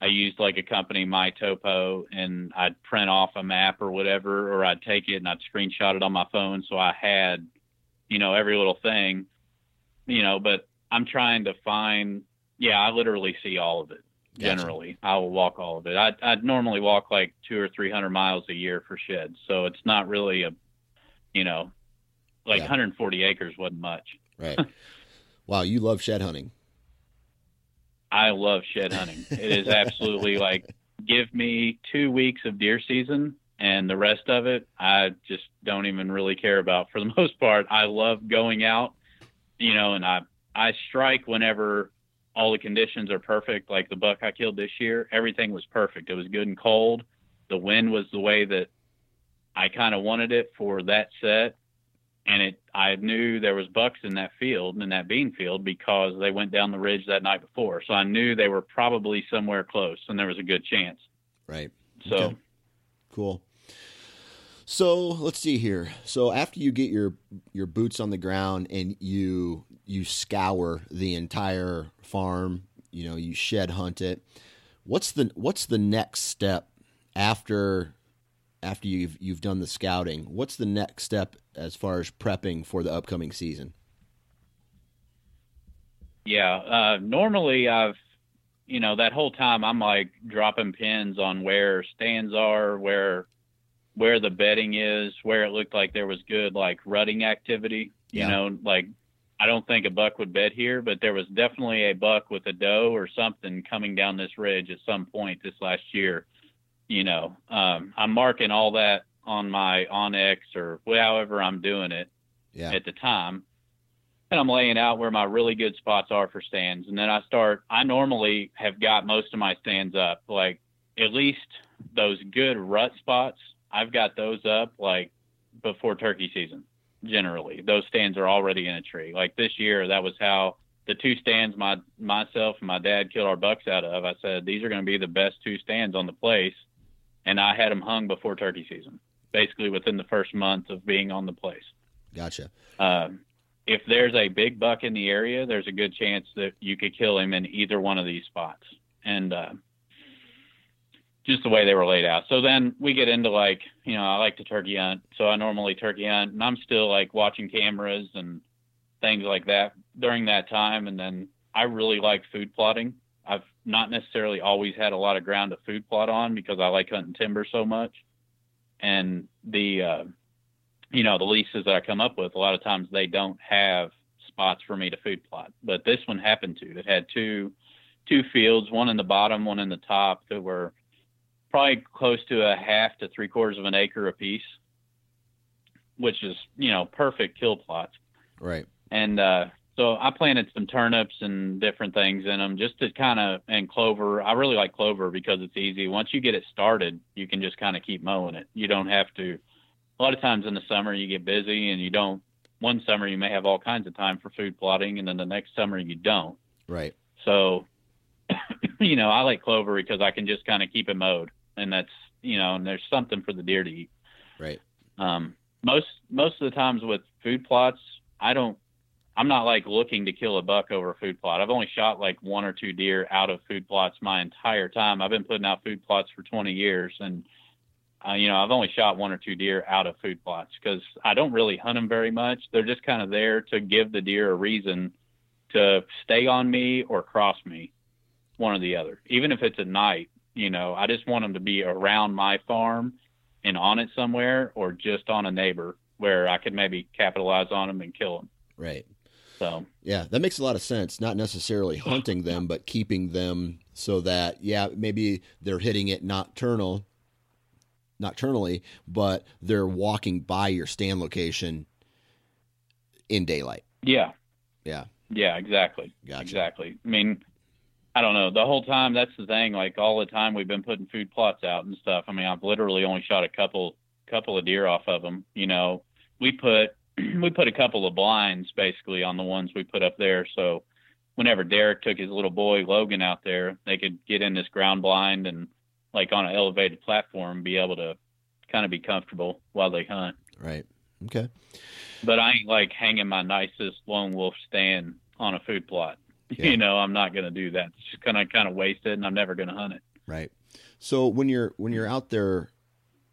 I used like a company MyTopo, and I'd print off a map or whatever, or I'd take it and I'd screenshot it on my phone, so I had, you know, every little thing, you know. But I'm trying to find. Yeah, I literally see all of it Gotcha. generally. I will walk all of it. I'd, I'd normally walk like two or three hundred miles a year for sheds, so it's not really a, you know, like Yeah. 140 acres wasn't much. Right. wow, you love shed hunting. I love shed hunting. It is absolutely like give me two weeks of deer season and the rest of it I just don't even really care about for the most part. I love going out, you know, and I I strike whenever all the conditions are perfect. Like the buck I killed this year, everything was perfect. It was good and cold. The wind was the way that I kind of wanted it for that set. And it, I knew there was bucks in that field, in that bean field, because they went down the ridge that night before. So I knew they were probably somewhere close, and there was a good chance. Right. So Okay. Cool. So let's see here. So after you get your your boots on the ground and you you scour the entire farm, you know, you shed hunt it. What's the what's the next step after after you've you've done the scouting? What's the next step as far as prepping for the upcoming season? Yeah. Uh, normally, I've, you know, that whole time I'm like dropping pins on where stands are, where, where the bedding is, where it looked like there was good like rutting activity. You Yeah. know, like I don't think a buck would bed here, but there was definitely a buck with a doe or something coming down this ridge at some point this last year. You know, um, I'm marking all that on my onX or however I'm doing it Yeah. at the time. And I'm laying out where my really good spots are for stands. And then I start, I normally have got most of my stands up, like at least those good rut spots. I've got those up like before turkey season, generally. Those stands are already in a tree. Like this year, that was how the two stands my myself and my dad killed our bucks out of. I said, these are going to be the best two stands on the place. And I had them hung before turkey season, basically within the first month of being on the place. Gotcha. Um, if there's a big buck in the area, there's a good chance that you could kill him in either one of these spots. And uh, just the way they were laid out. So then we get into like, you know, I like to turkey hunt. So I normally turkey hunt, and I'm still like watching cameras and things like that during that time. And then I really like food plotting. I've not necessarily always had a lot of ground to food plot on because I like hunting timber so much. And the, uh, you know, the leases that I come up with, a lot of times they don't have spots for me to food plot. But this one happened to. It had two two fields, one in the bottom, one in the top, that were probably close to a half to three quarters of an acre apiece. which is you know perfect kill plots. Right. And uh, so I planted some turnips and different things in them just to kind of and clover. I really like clover because it's easy. Once you get it started, you can just kind of keep mowing it. You don't have to. A lot of times in the summer you get busy and you don't. One summer you may have all kinds of time for food plotting, and then the next summer you don't. Right. So, you know, I like clover because I can just kind of keep it mowed, and that's you know, and there's something for the deer to eat. Right. Um, most most of the times with food plots, I don't. I'm not like looking to kill a buck over a food plot. I've only shot like one or two deer out of food plots my entire time. I've been putting out food plots for 20 years, and uh, you know I've only shot one or two deer out of food plots because I don't really hunt them very much. They're just kind of there to give the deer a reason to stay on me or cross me, one or the other. Even if it's at night, you know, I just want them to be around my farm and on it somewhere, or just on a neighbor where I could maybe capitalize on them and kill them. Right. So yeah, that makes a lot of sense. Not necessarily hunting them, but keeping them so that yeah, maybe they're hitting it nocturnal, nocturnally, but they're walking by your stand location in daylight. Yeah. Yeah. Yeah. Exactly. Gotcha. Exactly. I mean, I don't know. The whole time, that's the thing. Like all the time, we've been putting food plots out and stuff. I mean, I've literally only shot a couple couple of deer off of them. You know, we put we put a couple of blinds basically on the ones we put up there. So whenever Derek took his little boy Logan out there, they could get in this ground blind and like on an elevated platform, be able to kind of be comfortable while they hunt. Right. Okay. But I ain't like hanging my nicest Lone Wolf stand on a food plot. Yeah. You know, I'm not going to do that. It's just kind of kind of wasted, and I'm never going to hunt it. Right. So when you're when you're out there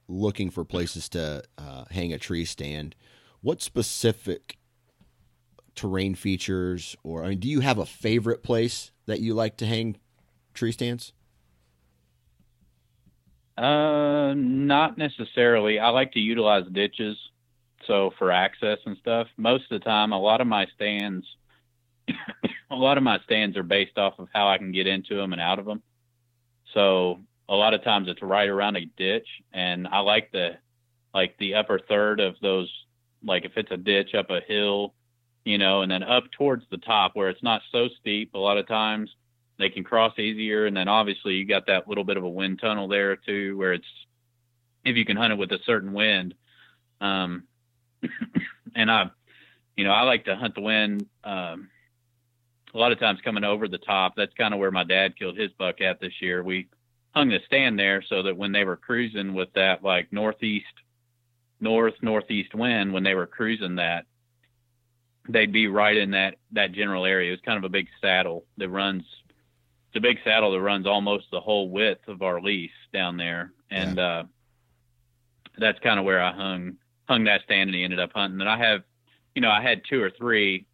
looking for places to uh, hang a tree stand, what specific terrain features, or I mean, do you have a favorite place that you like to hang tree stands? Uh, not necessarily. I like to utilize ditches, so for access and stuff. Most of the time, a lot of my stands, a lot of my stands are based off of how I can get into them and out of them. So a lot of times it's right around a ditch, and I like the like the upper third of those. Like if it's a ditch up a hill, you know, and then up towards the top where it's not so steep. A lot of times they can cross easier, and then obviously you got that little bit of a wind tunnel there too, where it's if you can hunt it with a certain wind. Um, and I, you know, I like to hunt the wind. Um, a lot of times coming over the top. That's kind of where my dad killed his buck at this year. We hung the stand there so that when they were cruising with that like northeast, north northeast wind, when they were cruising that, they'd be right in that that general area. It was kind of a big saddle that runs. It's a big saddle that runs almost the whole width of our lease down there, and Yeah. uh, that's kind of where I hung hung that stand, and he ended up hunting. And I have, you know, I had two or three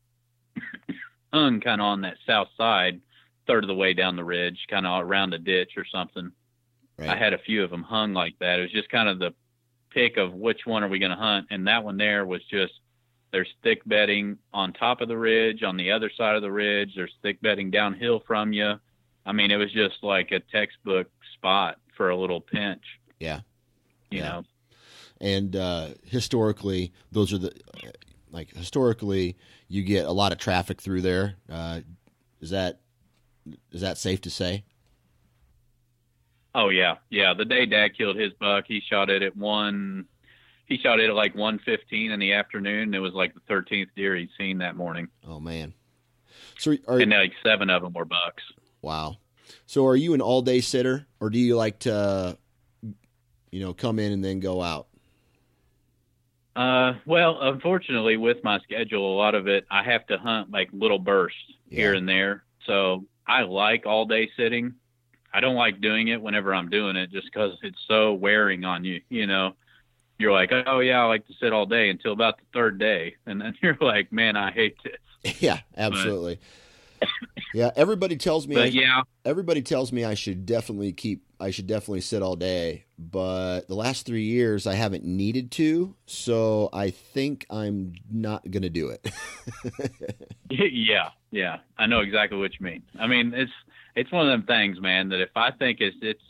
hung kind of on that south side, third of the way down the ridge, kind of around a ditch or something. Right. I had a few of them hung like that. It was just kind of the pick of which one are we going to hunt, and that one there was just there's thick bedding on top of the ridge, on the other side of the ridge. There's thick bedding downhill from you. I mean, it was just like a textbook spot for a little pinch. Yeah. You Yeah. know, and uh, historically, those are the like historically you get a lot of traffic through there. Uh, is that is that safe to say? Oh yeah, yeah. The day Dad killed his buck, he shot it at one. He shot it at like one fifteen in the afternoon. It was like the thirteenth deer he'd seen that morning, Oh man. So are and like seven of them were bucks. wow. So are you an all day sitter, or do you like to, you know, come in and then go out? Uh, well, unfortunately, with my schedule, a lot of it I have to hunt like little bursts here and there. So I like all day sitting. I don't like doing it whenever I'm doing it, just because it's so wearing on you. You know, you're like, oh yeah, I like to sit all day until about the third day, and then you're like, man, I hate this. yeah, absolutely. yeah, everybody tells me. I, yeah, everybody tells me I should definitely keep. I should definitely sit all day, but the last three years I haven't needed to, so I think I'm not gonna do it. yeah, yeah. I know exactly what you mean. I mean, it's it's one of them things, man. That if I think it's it's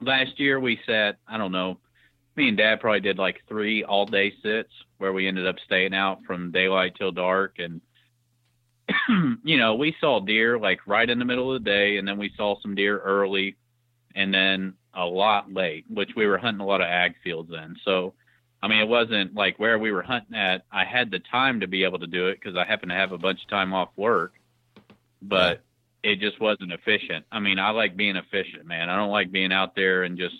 last year we sat, I don't know, me and Dad probably did like three all day sits where we ended up staying out from daylight till dark, and you know we saw deer like right in the middle of the day, and then we saw some deer early, and then a lot late, which we were hunting a lot of ag fields in. So, I mean, it wasn't like where we were hunting at. I had the time to be able to do it because I happened to have a bunch of time off work, but it just wasn't efficient. I mean, I like being efficient, man. I don't like being out there and just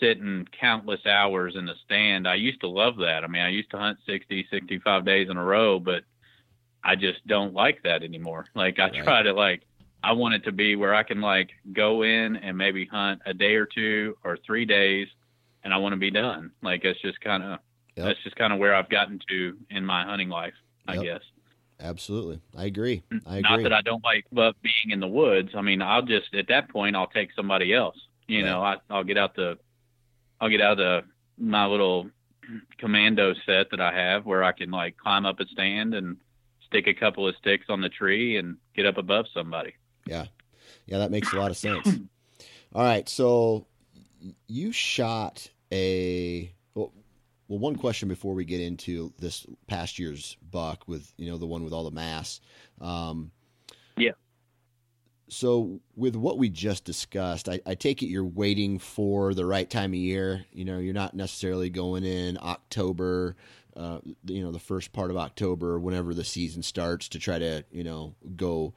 sitting countless hours in the stand. I used to love that. I mean, I used to hunt 60, 65 days in a row, but I just don't like that anymore. Like I Right. try to like I want it to be where I can like go in and maybe hunt a day or two or 3 days and I want to be done. Like it's just kind of Yep. that's just kind of where I've gotten to in my hunting life, I Yep. guess. Absolutely. I agree. I Not that I don't like love being in the woods. I mean, I'll just at that point I'll take somebody else. You Right. know, I, I'll get out the, I'll get out the my little commando set that I have where I can like climb up a stand and stick a couple of sticks on the tree and get up above somebody. Yeah, Yeah, that makes a lot of sense. All right, so you shot a well, well. One question before we get into this past year's buck with you know the one with all the mass. Um, Yeah. So with what we just discussed, I, I take it you're waiting for the right time of year. You know, you're not necessarily going in October, uh, you know, the first part of October, whenever the season starts, to try to you know go.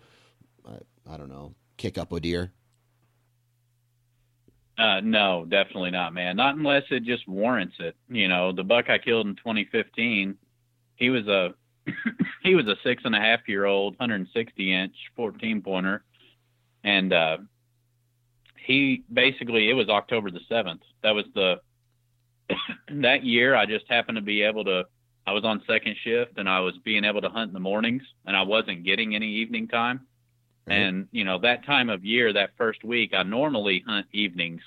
I, don't know, kick up a deer. Uh, no, definitely not, man. Not unless it just warrants it. You know, the buck I killed in 2015, he was a he was a six and a half year old, 160 inch, 14 pointer, and uh, he basically it was October the seventh. That was the that year. I just happened to be able to. I was on second shift and I was being able to hunt in the mornings, and I wasn't getting any evening time. Right. And you know that time of year, that first week, I normally hunt evenings,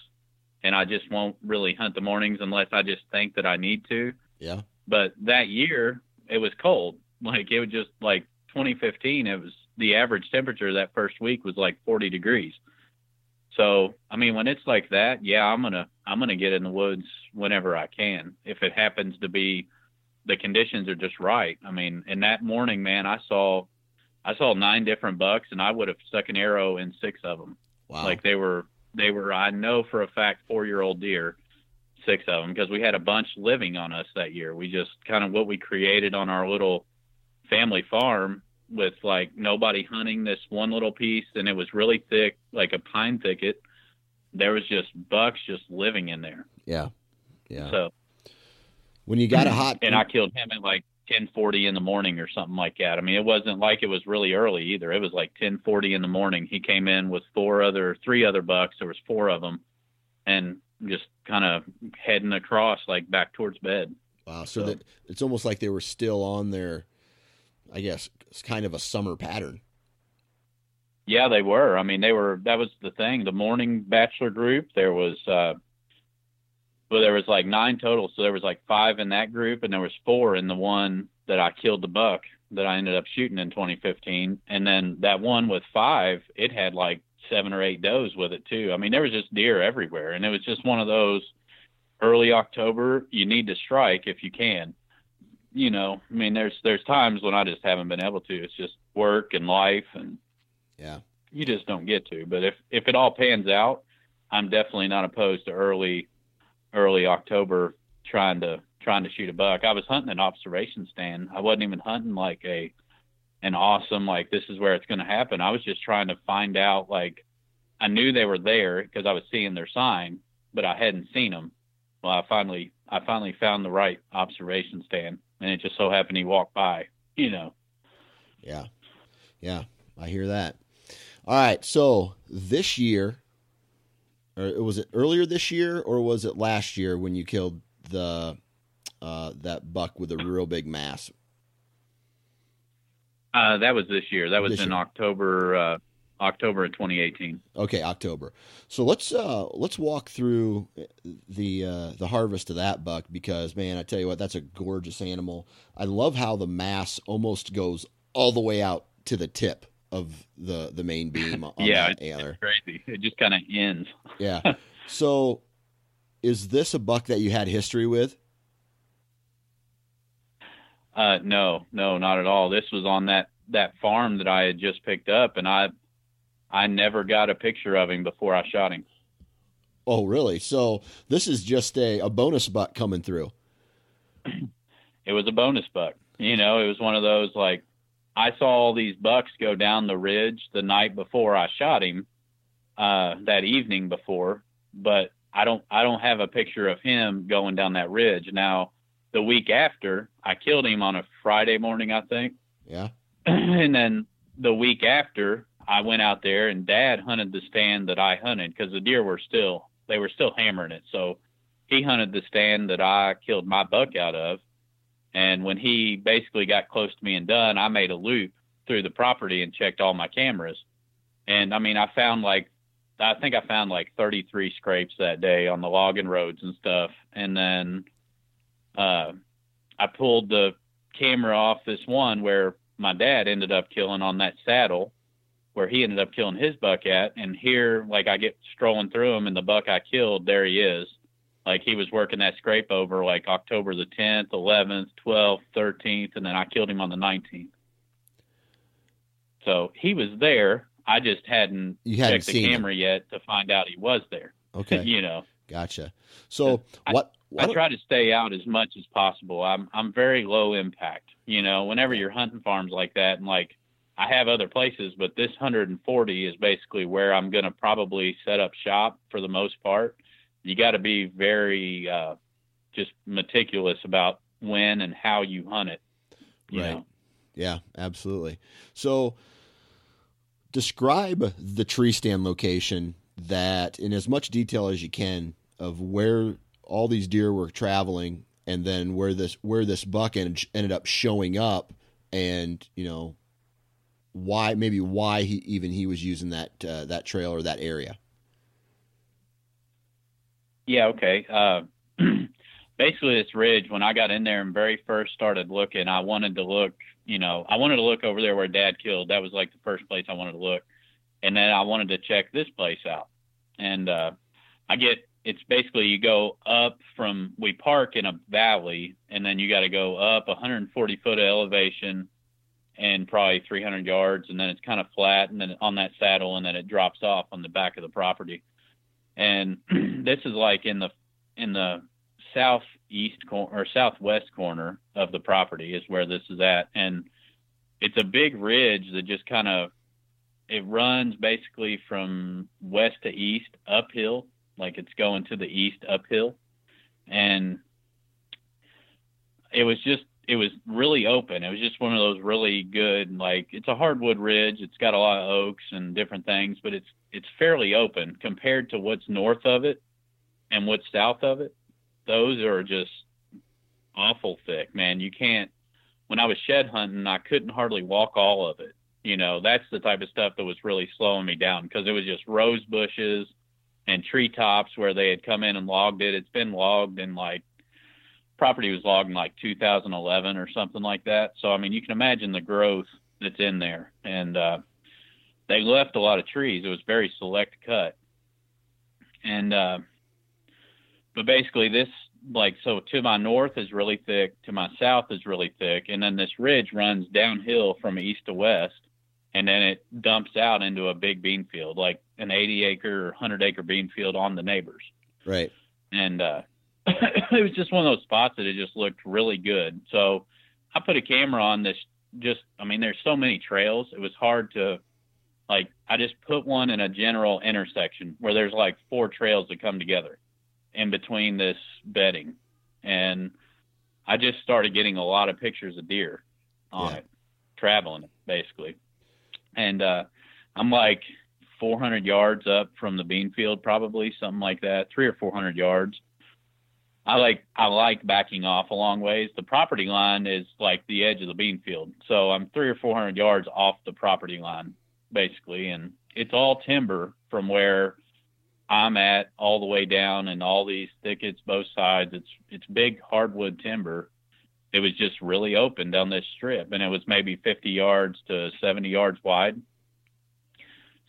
and I just won't really hunt the mornings unless I just think that I need to. Yeah. But that year, it was cold. Like it was just like 2015. It was the average temperature that first week was like 40 degrees. So I mean, when it's like that, yeah, I'm gonna I'm gonna get in the woods whenever I can. If it happens to be the conditions are just right. I mean, in that morning, man, I saw I saw nine different bucks, and I would have stuck an arrow in six of them. Wow. Like they were, they were. I know for a fact four year old deer, six of them, because we had a bunch living on us that year. We just kind of what we created on our little family farm with like nobody hunting this one little piece, and it was really thick, like a pine thicket. There was just bucks just living in there. yeah. Yeah. So, when you got a hot and I killed him at like 10:40 in the morning or something like that. I mean, it wasn't like it was really early either. It was like 10:40 in the morning. He came in with four other, three other bucks. There was four of them, and just kind of heading across like back towards bed. wow, so so- that it's almost like they were still on their, I guess, it's kind of a summer pattern. Yeah, they were. I mean, they were. That was the thing. The morning bachelor group. There was, uh, well, there was like nine total. So there was like five in that group, and there was four in the one that I killed the buck that I ended up shooting in 2015. And then that one with five, it had like seven or eight does with it too. I mean, there was just deer everywhere, and it was just one of those early October. You need to strike if you can. You know, I mean, there's there's times when I just haven't been able to. It's just work and life and Yeah. you just don't get to. But if if it all pans out, I'm definitely not opposed to early early October trying to trying to shoot a buck. I was hunting an observation stand. I wasn't even hunting like a an awesome like this is where it's going to happen. I was just trying to find out like I knew they were there because I was seeing their sign, but I hadn't seen them. Well, I finally I finally found the right observation stand, and it just so happened he walked by. You know. Yeah. Yeah. I hear that. All right. So this year, or was it earlier this year or was it last year when you killed the uh, that buck with a real big mass? Uh, that was this year. That was This in year. October, uh, October of 2018. Okay, October. So let's uh, let's walk through the uh, the harvest of that buck because man, I tell you what, that's a gorgeous animal. I love how the mass almost goes all the way out to the tip of the the main beam on Yeah, that antler. Crazy. It just kind of ends. Yeah. So is this a buck that you had history with? Uh, no, no, not at all. This was on that that farm that I had just picked up, and I I never got a picture of him before I shot him. Oh, really? So this is just a, a bonus buck coming through. It was a bonus buck. You know, it was one of those like I saw all these bucks go down the ridge the night before I shot him, uh, that evening before, but I don't I don't have a picture of him going down that ridge. Now, the week after, I killed him on a Friday morning, I think. Yeah. and then the week after, I went out there and Dad hunted the stand that I hunted because the deer were still they were still hammering it. So he hunted the stand that I killed my buck out of. And when he basically got close to me and done, I made a loop through the property and checked all my cameras. And I mean, I found like, I think I found like 33 scrapes that day on the logging roads and stuff. And then uh, I pulled the camera off this one where my dad ended up killing on that saddle where he ended up killing his buck at. And here, like I get strolling through him, and the buck I killed, there he is. Like he was working that scrape over like October the 10th, 11th, 12th, 13th, and then I killed him on the 19th. So he was there. I just hadn't, You hadn't checked the seen him. camera yet to find out he was there. Okay. you know, Gotcha. So I- what? I try to stay out as much as possible. I'm I'm very low impact. You know, whenever you're hunting farms like that, and like I have other places, but this 140 is basically where I'm going to probably set up shop for the most part. You got to be very uh, just meticulous about when and how you hunt it. You Right. know? Yeah, absolutely. So describe the tree stand location that in as much detail as you can of where all these deer were traveling and then where this where this buck ended, ended up showing up and you know why maybe why he even he was using that uh, that trail or that area Yeah, okay. Uh, basically, this ridge, when I got in there and very first started looking, I wanted to look, you know, I wanted to look over there where Dad killed. That was like the first place I wanted to look. And then I wanted to check this place out. And uh, I get, it's basically you go up from, we park in a valley, and then you got to go up 140 foot of elevation and probably 300 yards, and then it's kind of flat, and then on that saddle, and then it drops off on the back of the property and this is like in the in the southeast cor- or southwest corner of the property is where this is at. And it's a big ridge that just kind of it runs basically from west to east uphill. Like it's going to the east uphill. And it was just it was really open it was just one of those really good like it's a hardwood ridge it's got a lot of oaks and different things but it's it's fairly open compared to what's north of it and what's south of it. Those are just awful thick, man. You can't. When I was shed hunting, I couldn't hardly walk all of it. You know, that's the type of stuff that was really slowing me down because it was just rose bushes and treetops where they had come in and logged it. It's been logged in like property was logged in like 2011 or something like that. So I mean, you can imagine the growth that's in there, and uh, they left a lot of trees. It was very select cut. And uh but basically this like so to my north is really thick, to my south is really thick, and then this ridge runs downhill from east to west and then it dumps out into a big bean field, like an 80 acre or 100 acre bean field on the neighbors. right And uh it was just one of those spots that it just looked really good. So I put a camera on this just I mean there's so many trails, it was hard to like I just put one in a general intersection where there's like four trails that come together in between this bedding, and I just started getting a lot of pictures of deer on Yeah. it, traveling it basically, and uh, I'm like 400 yards up from the bean field, probably something like that, three or 400 yards. I like I like backing off a long ways. The property line is like the edge of the bean field, so I'm three or 400 yards off the property line basically, and it's all timber from where I'm at all the way down, and all these thickets both sides. It's it's big hardwood timber. It was just really open down this strip, and it was maybe 50 yards to 70 yards wide.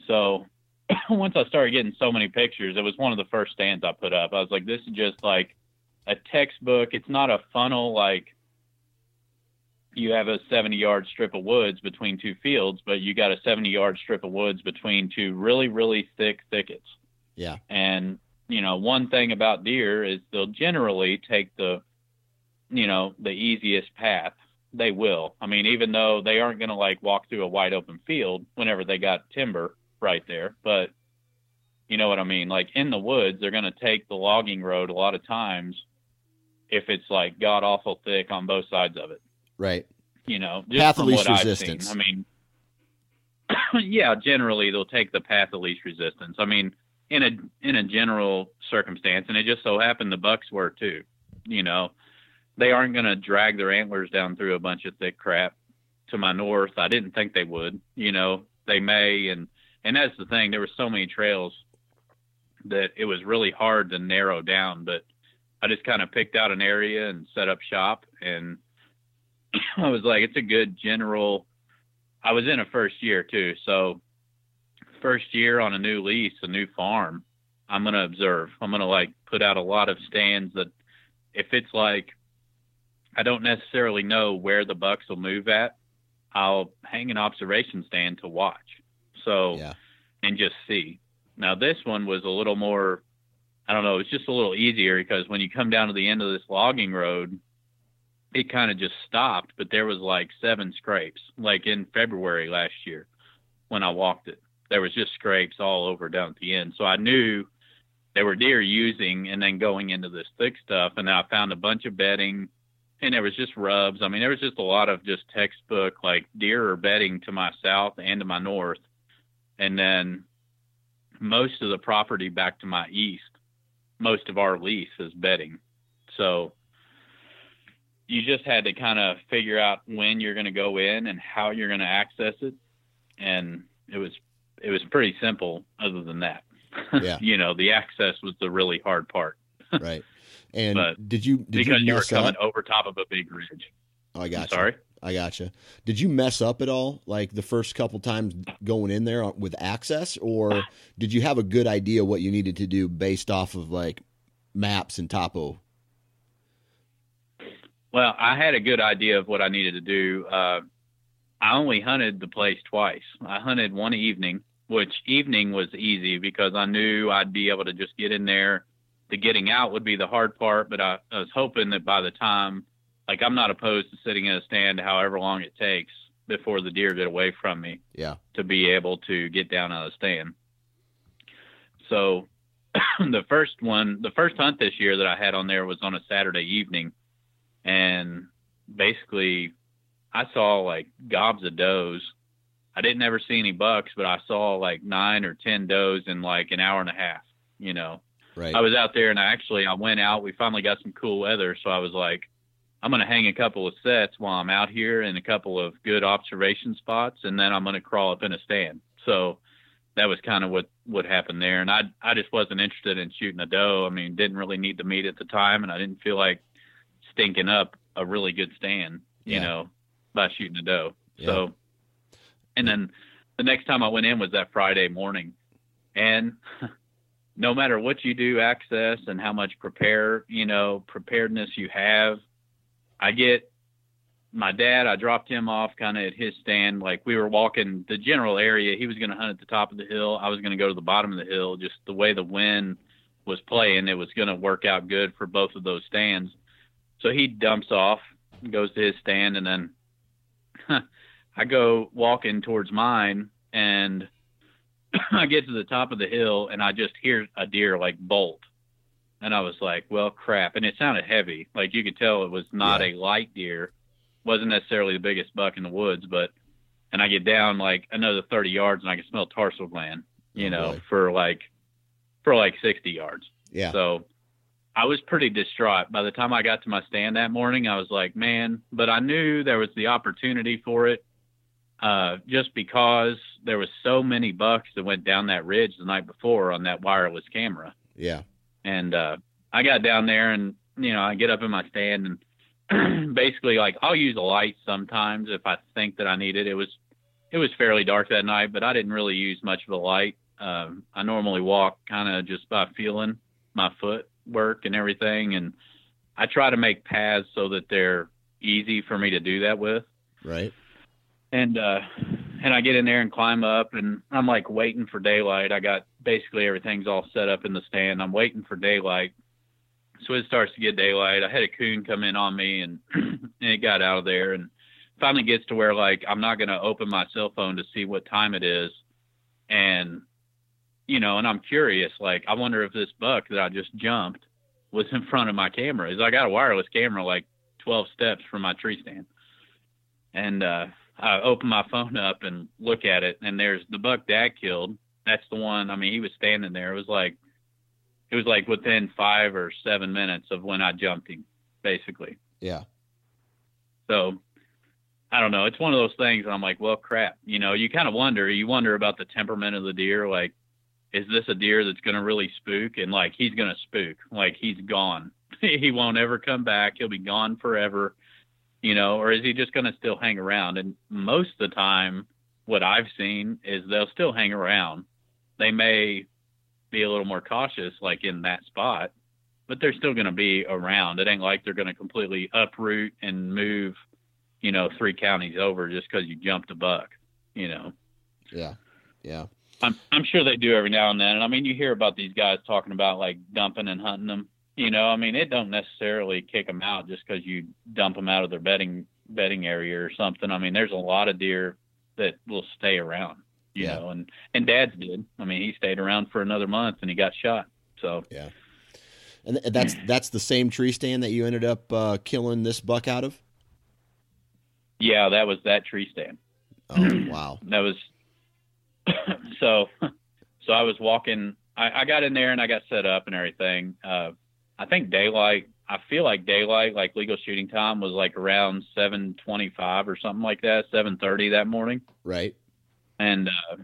So once I started getting so many pictures, it was one of the first stands I put up. I was like, this is just like a textbook. It's not a funnel like you have a 70 yard strip of woods between two fields, but you got a 70 yard strip of woods between two really, really thick thickets. Yeah. And, you know, one thing about deer is they'll generally take the, you know, the easiest path. They will. I mean, even though they aren't going to like walk through a wide open field whenever they got timber right there, but you know what I mean? Like in the woods, they're going to take the logging road a lot of times if it's like god awful thick on both sides of it. Right. You know, just path of least resistance. I mean, yeah, generally they'll take the path of least resistance. I mean, in a in a general circumstance, and it just so happened the bucks were too. You know, they aren't going to drag their antlers down through a bunch of thick crap to my north. I didn't think they would. You know, they may, and and that's the thing. There were so many trails that it was really hard to narrow down, but I just kind of picked out an area and set up shop and I was like, it's a good general. I was in a first year too, so first year on a new lease, a new farm. I'm gonna observe. I'm gonna like put out a lot of stands that, if it's like, I don't necessarily know where the bucks will move at, I'll hang an observation stand to watch. So, yeah. and just see. Now this one was a little more. I don't know. It's just a little easier because when you come down to the end of this logging road, it kind of just stopped, but there was like seven scrapes, like in February last year when I walked it. There was just scrapes all over down at the end. So I knew there were deer using and then going into this thick stuff. And I found a bunch of bedding and there was just rubs. I mean, there was just a lot of just textbook like deer are bedding to my south and to my north. And then most of the property back to my east, most of our lease is bedding. So you just had to kind of figure out when you're going to go in and how you're going to access it. And it was it was pretty simple other than that. Yeah. You know the access was the really hard part. Right. And but did you did because you, you were coming over top of a big ridge. Oh i got you sorry i gotcha did you mess up at all like the first couple times going in there with access or did you have a good idea what you needed to do based off of like maps and topo well, I had a good idea of what I needed to do. Uh, I only hunted the place twice. I hunted one evening, which evening was easy because I knew I'd be able to just get in there. The getting out would be the hard part, but I, I was hoping that by the time, like, I'm not opposed to sitting in a stand however long it takes before the deer get away from me. Yeah. To be able to get down out of the stand. So the first one, the first hunt this year that I had on there was on a Saturday evening and basically I saw like gobs of does. I didn't ever see any bucks, but I saw like nine or ten does in like an hour and a half. You know, right. I was out there and I actually I went out. We finally got some cool weather, so I was like, I'm gonna hang a couple of sets while I'm out here in a couple of good observation spots, and then I'm gonna crawl up in a stand. So that was kind of what what happened there. And I I just wasn't interested in shooting a doe. I mean, didn't really need the meat at the time, and I didn't feel like stinking up a really good stand, you yeah. know, by shooting a doe. Yeah. So, and then the next time I went in was that Friday morning, and no matter what you do, access and how much prepare, you know, preparedness you have, I get my dad. I dropped him off kind of at his stand. Like we were walking the general area. He was going to hunt at the top of the hill. I was going to go to the bottom of the hill. Just the way the wind was playing, it was going to work out good for both of those stands. So he dumps off, goes to his stand, and then I go walking towards mine, and I get to the top of the hill, and I just hear a deer like bolt, and I was like, "Well, crap!" And it sounded heavy, like you could tell it was not Yeah. a light deer, wasn't necessarily the biggest buck in the woods, but. And I get down like another 30 yards, and I can smell tarsal gland, you Oh, know, boy. for like for like 60 yards. Yeah. So I was pretty distraught. By the time I got to my stand that morning, I was like, man, but I knew there was the opportunity for it. Uh, just because there was so many bucks that went down that ridge the night before on that wireless camera. yeah. And, uh, I got down there and, you know, I get up in my stand and basically like I'll use a light sometimes if I think that I need it. It was, it was fairly dark that night, but I didn't really use much of a light. Um, I normally walk kind of just by feeling my foot work and everything, and I try to make paths so that they're easy for me to do that with. Right. And uh, and I get in there and climb up, and I'm like waiting for daylight. I got basically everything's all set up in the stand. I'm waiting for daylight. So it starts to get daylight. I had a coon come in on me, and and it got out of there, and finally gets to where like I'm not gonna open my cell phone to see what time it is, and you know, and I'm curious, like I wonder if this buck that I just jumped was in front of my camera. Is I got a wireless camera like 12 steps from my tree stand, and uh, I open my phone up and look at it, and there's the buck dad killed. That's the one. I mean, he was standing there. It was like it was like within five or seven minutes of when I jumped him, basically. Yeah. So I don't know. It's one of those things. I'm like, well, crap. You know, you kind of wonder. You wonder about the temperament of the deer. Like, is this a deer that's going to really spook? And like, he's going to spook. Like, he's gone. he won't ever come back. He'll be gone forever. You know, or is he just going to still hang around? And most of the time, what I've seen is they'll still hang around. They may be a little more cautious, like in that spot, but they're still going to be around. It ain't like they're going to completely uproot and move, you know, three counties over just because you jumped a buck, you know. Yeah. Yeah. I'm I'm sure they do every now and then. And I mean, you hear about these guys talking about like dumping and hunting them. You know, I mean, it don't necessarily kick them out just because you dump them out of their bedding bedding area or something. I mean, there's a lot of deer that will stay around. You Yeah. know, and and Dad's did. I mean, he stayed around for another month and he got shot. So Yeah. And that's that's the same tree stand that you ended up uh, killing this buck out of. yeah, that was that tree stand. Oh wow. that was so so i was walking I, I got in there and i got set up and everything uh i think daylight i feel like daylight like legal shooting time was like around 725 or something like that 730 that morning Right. and uh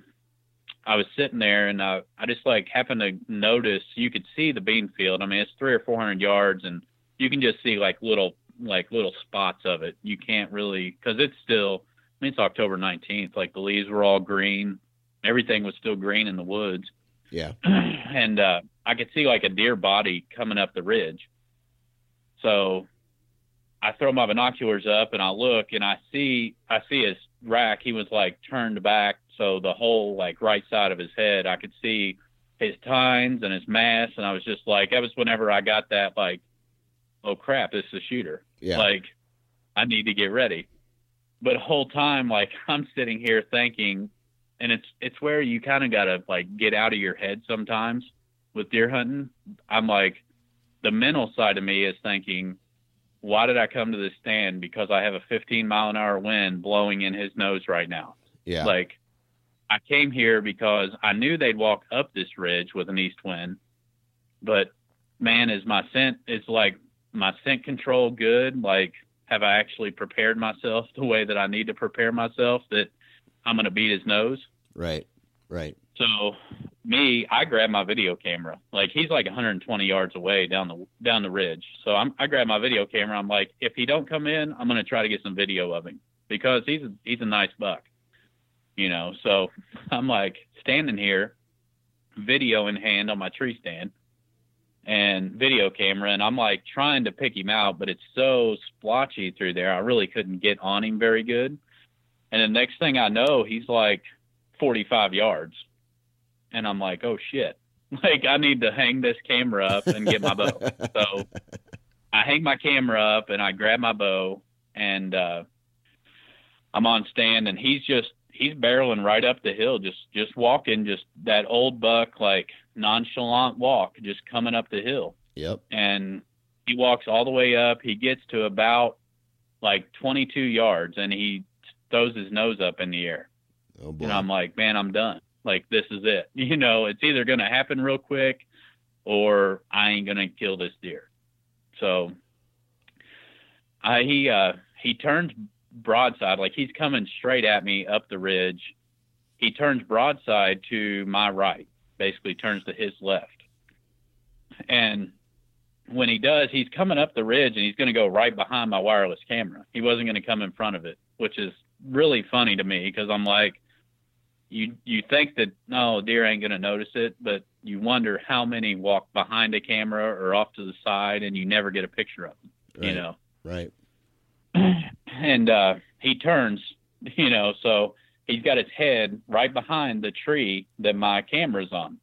i was sitting there and uh, i just like happened to notice you could see the bean field i mean it's three or four hundred yards and you can just see like little like little spots of it you can't really because it's still I mean, it's October 19th. Like the leaves were all green. Everything was still green in the woods. Yeah. and uh, I could see like a deer body coming up the ridge. So I throw my binoculars up and I look and I see I see his rack. He was like turned back, so the whole like right side of his head, I could see his tines and his mass. And I was just like, that was whenever I got that like, oh crap, this is a shooter Yeah. like I need to get ready. But the whole time, like I'm sitting here thinking, and it's it's where you kind of gotta like get out of your head sometimes with deer hunting. I'm like, the mental side of me is thinking, why did I come to this stand? Because I have a 15 mile an hour wind blowing in his nose right now. yeah. Like, I came here because I knew they'd walk up this ridge with an east wind, but man, is my scent, it's like my scent control good? Like, have I actually prepared myself the way that I need to prepare myself that I'm going to beat his nose? right. Right. So me, I grab my video camera. Like he's like 120 yards away down the down the ridge. So I'm, I grab my video camera. I'm like, if he don't come in, I'm gonna try to get some video of him because he's a, he's a nice buck, you know. So I'm like standing here, video in hand on my tree stand, and video camera, and I'm like trying to pick him out, but it's so splotchy through there. I really couldn't get on him very good. And the next thing I know, he's like 45 yards and I'm like, oh shit, like I need to hang this camera up and get my bow. so I hang my camera up and I grab my bow and uh, I'm on stand and he's just he's barreling right up the hill, just just walking, just that old buck like nonchalant walk, just coming up the hill. Yep. And he walks all the way up. He gets to about like 22 yards and he throws his nose up in the air. Oh boy. And I'm like, man, I'm done. Like this is it. You know, it's either going to happen real quick or I ain't going to kill this deer. So I he uh he turns broadside like he's coming straight at me up the ridge. He turns broadside to my right, basically turns to his left. And when he does, he's coming up the ridge and he's going to go right behind my wireless camera. He wasn't going to come in front of it, which is really funny to me because I'm like, you you think that no deer ain't gonna notice it, but you wonder how many walk behind a camera or off to the side, and you never get a picture of them. Right. You know, Right. and uh, he turns, you know, so he's got his head right behind the tree that my camera's on.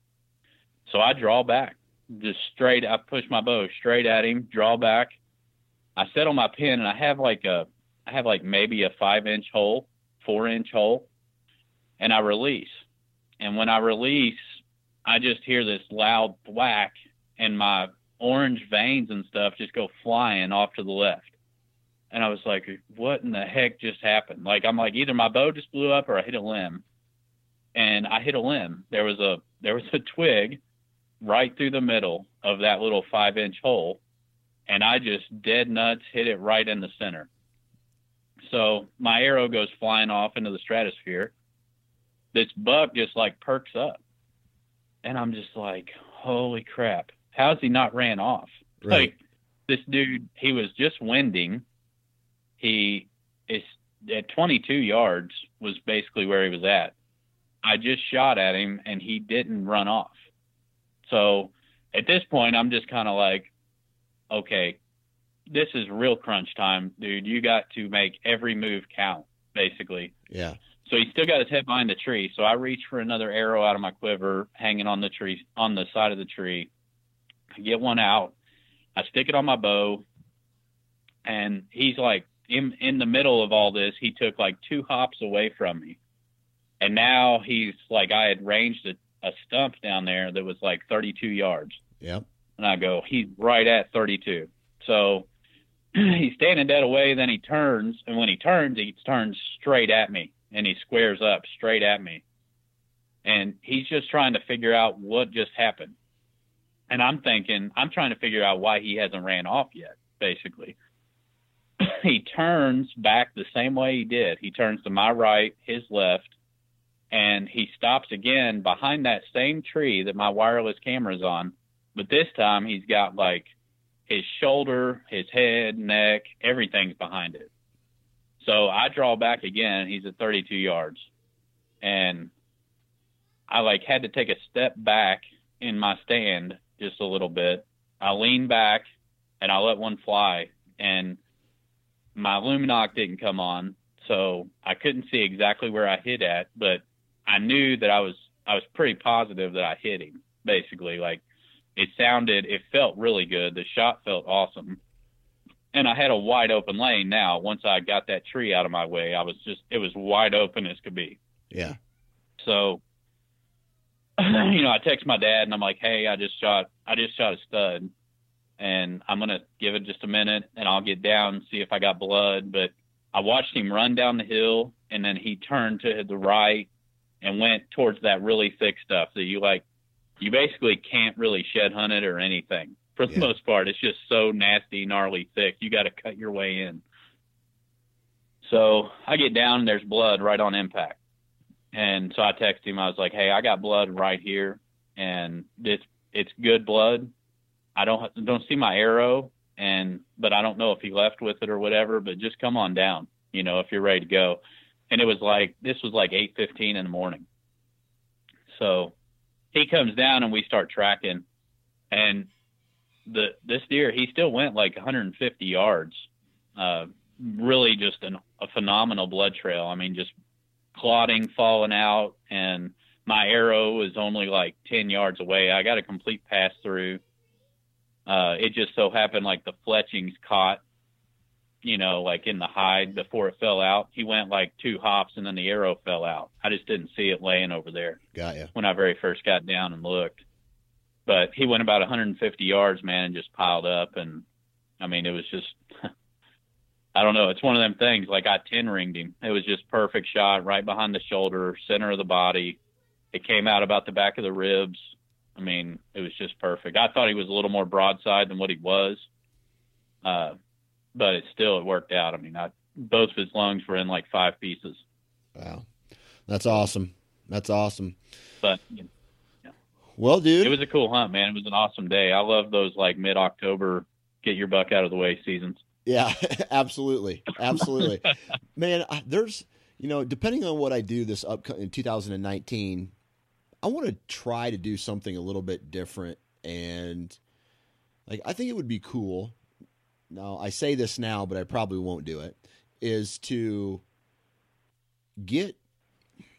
So I draw back, just straight. I push my bow straight at him, draw back. I set on my pin, and I have like a, I have like maybe a five inch hole, four inch hole, and I release. And when I release, I just hear this loud thwack, and my orange vanes and stuff just go flying off to the left and I was like, "What in the heck just happened?" Like I'm like, either my bow just blew up or I hit a limb, and I hit a limb. There was a there was a twig right through the middle of that little five inch hole, and I just dead nuts hit it right in the center. So my arrow goes flying off into the stratosphere. This buck just like perks up, and I'm just like, "Holy crap! How's he not ran off?" Right. Like this dude, he was just winding he is at 22 yards was basically where he was at. I just shot at him and he didn't run off. So at this point, I'm just kind of like, okay, this is real crunch time, dude. You got to make every move count, basically. Yeah. So he still got his head behind the tree. So I reach for another arrow out of my quiver, hanging on the tree, on the side of the tree. I get one out. I stick it on my bow, and he's like in in the middle of all this, he took like two hops away from me, and now he's like I had ranged a, a stump down there that was like 32 yards, Yep. and I go, he's right at 32. So he's standing dead away. Then he turns, and when he turns, he turns straight at me, and he squares up straight at me, and he's just trying to figure out what just happened. And I'm thinking, I'm trying to figure out why he hasn't ran off yet, basically he turns back the same way he did. He turns to my right, his left, and he stops again behind that same tree that my wireless camera's on. But this time he's got like his shoulder, his head, neck, everything's behind it. So I draw back again. He's at 32 yards. And I like had to take a step back in my stand just a little bit. I lean back and I let one fly and my Lumenok didn't come on, so I couldn't see exactly where I hit at, but I knew that I was I was pretty positive that I hit him. Basically, like it sounded, it felt really good. The shot felt awesome, and I had a wide open lane. Now, once I got that tree out of my way, I was just it was wide open as could be. Yeah. So, you know, I text my dad and I'm like, "Hey, I just shot I just shot a stud." and I'm gonna give it just a minute and I'll get down and see if I got blood. But I watched him run down the hill and then he turned to the right and went towards that really thick stuff that you like you basically can't really shed hunt it or anything for the Yeah. most part. It's just so nasty, gnarly thick. You gotta cut your way in. So I get down and there's blood right on impact. And so I text him, I was like, Hey, I got blood right here and it's it's good blood I don't don't see my arrow, and but I don't know if he left with it or whatever. But just come on down, you know, if you're ready to go. And it was like this was like 8:15 in the morning. So he comes down and we start tracking, and the this deer he still went like 150 yards. Uh, really just an, a phenomenal blood trail. I mean, just clotting, falling out, and my arrow was only like 10 yards away. I got a complete pass through uh, it just so happened like the fletchings caught, you know, like in the hide before it fell out. He went like two hops and then the arrow fell out. I just didn't see it laying over there Got you. when I very first got down and looked. But he went about 150 yards, man, and just piled up. And I mean, it was just, I don't know. It's one of them things. Like I 10 ringed him. It was just perfect shot right behind the shoulder, center of the body. It came out about the back of the ribs. I mean, it was just perfect. I thought he was a little more broadside than what he was, uh, but it still it worked out. I mean, I, both of his lungs were in like five pieces. Wow. That's awesome. That's awesome. But you know, Well, dude. it was a cool hunt, man. It was an awesome day. I love those like mid October get your buck out of the way seasons. Yeah, absolutely, absolutely, man. There's, you know, depending on what I do this up in 2019, I want to try to do something a little bit different and like I think it would be cool. Now, I say this now, but I probably won't do it. Is to get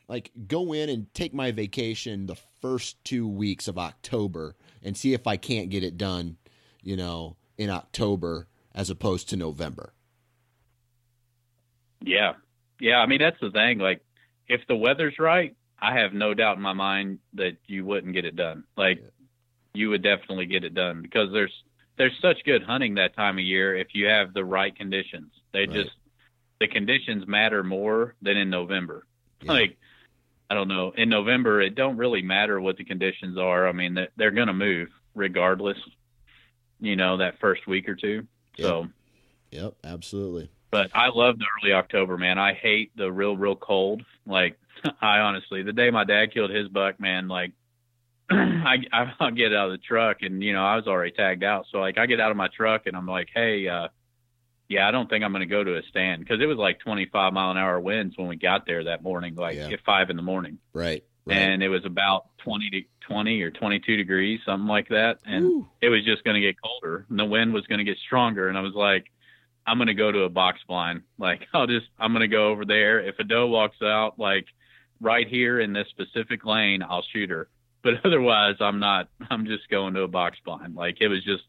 like go in and take my vacation the first 2 weeks of October and see if I can't get it done, you know, in October as opposed to November. Yeah. Yeah, I mean that's the thing like if the weather's right, I have no doubt in my mind that you wouldn't get it done. Like yeah. you would definitely get it done because there's there's such good hunting that time of year if you have the right conditions. They right. just the conditions matter more than in November. Yeah. Like I don't know, in November it don't really matter what the conditions are. I mean, they're going to move regardless. You know, that first week or two. Yep. So Yep, absolutely. But I love the early October, man. I hate the real real cold. Like I honestly, the day my dad killed his buck, man, like I I get out of the truck and you know I was already tagged out, so like I get out of my truck and I'm like, hey, uh, yeah, I don't think I'm going to go to a stand because it was like 25 mile an hour winds when we got there that morning, like yeah. at five in the morning. Right, right. And it was about 20 to 20 or 22 degrees, something like that, and Ooh. it was just going to get colder, and the wind was going to get stronger, and I was like. I'm gonna go to a box blind. Like I'll just I'm gonna go over there. If a doe walks out, like right here in this specific lane, I'll shoot her. But otherwise, I'm not. I'm just going to a box blind. Like it was just,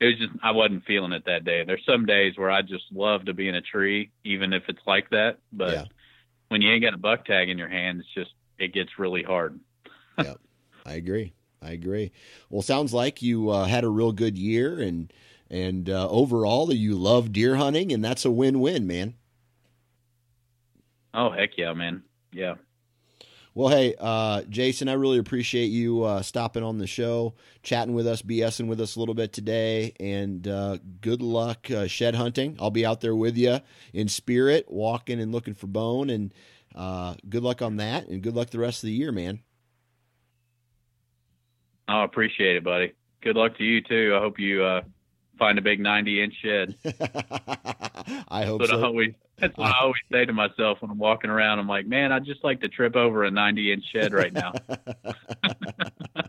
it was just. I wasn't feeling it that day. There's some days where I just love to be in a tree, even if it's like that. But yeah. when you ain't got a buck tag in your hand, it's just it gets really hard. yeah, I agree. I agree. Well, sounds like you uh, had a real good year, and and uh, overall, you love deer hunting, and that's a win-win, man. Oh heck yeah, man! Yeah, well, hey, uh, Jason, I really appreciate you uh, stopping on the show, chatting with us, BSing with us a little bit today, and uh, good luck uh, shed hunting. I'll be out there with you in spirit, walking and looking for bone, and uh, good luck on that, and good luck the rest of the year, man. I appreciate it, buddy. Good luck to you too. I hope you uh, find a big 90 inch shed. I hope but so. I always, that's what I always say to myself when I'm walking around. I'm like, man, I'd just like to trip over a 90 inch shed right now.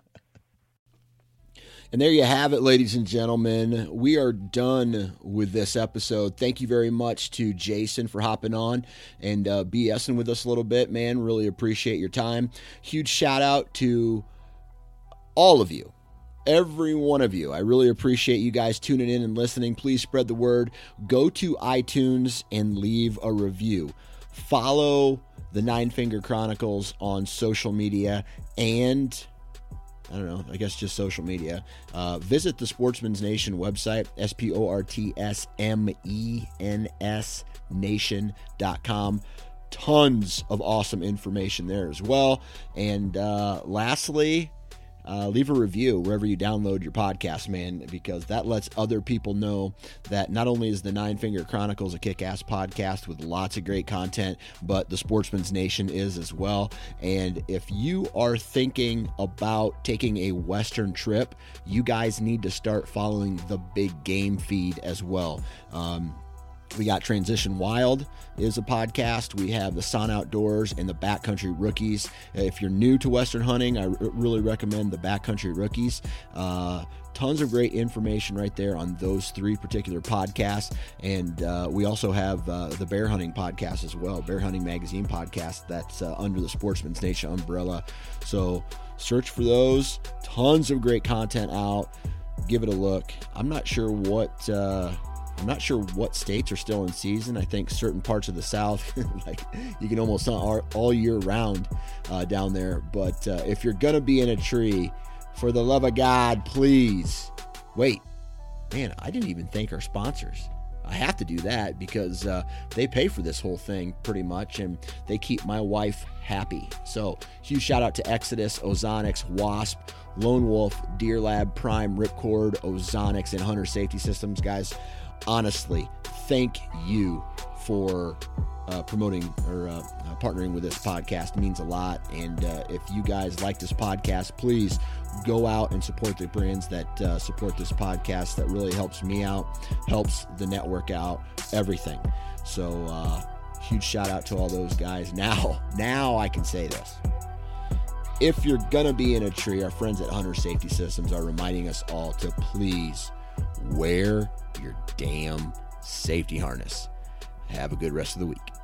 and there you have it, ladies and gentlemen. We are done with this episode. Thank you very much to Jason for hopping on and uh, BSing with us a little bit, man. Really appreciate your time. Huge shout out to all of you every one of you. I really appreciate you guys tuning in and listening. Please spread the word. Go to iTunes and leave a review. Follow the Nine Finger Chronicles on social media and I don't know, I guess just social media. Uh, visit the Sportsmen's Nation website, S P O R T S M E N S nation.com. Tons of awesome information there as well. And uh, lastly, uh, leave a review wherever you download your podcast, man, because that lets other people know that not only is the Nine Finger Chronicles a kick ass podcast with lots of great content, but the Sportsmen's Nation is as well. And if you are thinking about taking a Western trip, you guys need to start following the big game feed as well. Um, we got Transition Wild is a podcast. We have the Sun Outdoors and the Backcountry Rookies. If you're new to Western hunting, I r- really recommend the Backcountry Rookies. Uh, tons of great information right there on those three particular podcasts. And uh, we also have uh, the Bear Hunting podcast as well, Bear Hunting Magazine podcast that's uh, under the Sportsmen's Nation umbrella. So search for those. Tons of great content out. Give it a look. I'm not sure what uh, I'm not sure what states are still in season. I think certain parts of the South, like you can almost hunt all year round uh, down there. But uh, if you're gonna be in a tree, for the love of God, please wait. Man, I didn't even thank our sponsors. I have to do that because uh, they pay for this whole thing pretty much, and they keep my wife happy. So, huge shout out to Exodus, Ozonics, Wasp, Lone Wolf, Deer Lab, Prime, Ripcord, Ozonics, and Hunter Safety Systems, guys honestly, thank you for uh, promoting or uh, uh, partnering with this podcast it means a lot. And uh, if you guys like this podcast, please go out and support the brands that uh, support this podcast. That really helps me out, helps the network out, everything. So, uh, huge shout out to all those guys. Now, now I can say this. If you're gonna be in a tree, our friends at Hunter Safety Systems are reminding us all to please wear your damn safety harness. Have a good rest of the week.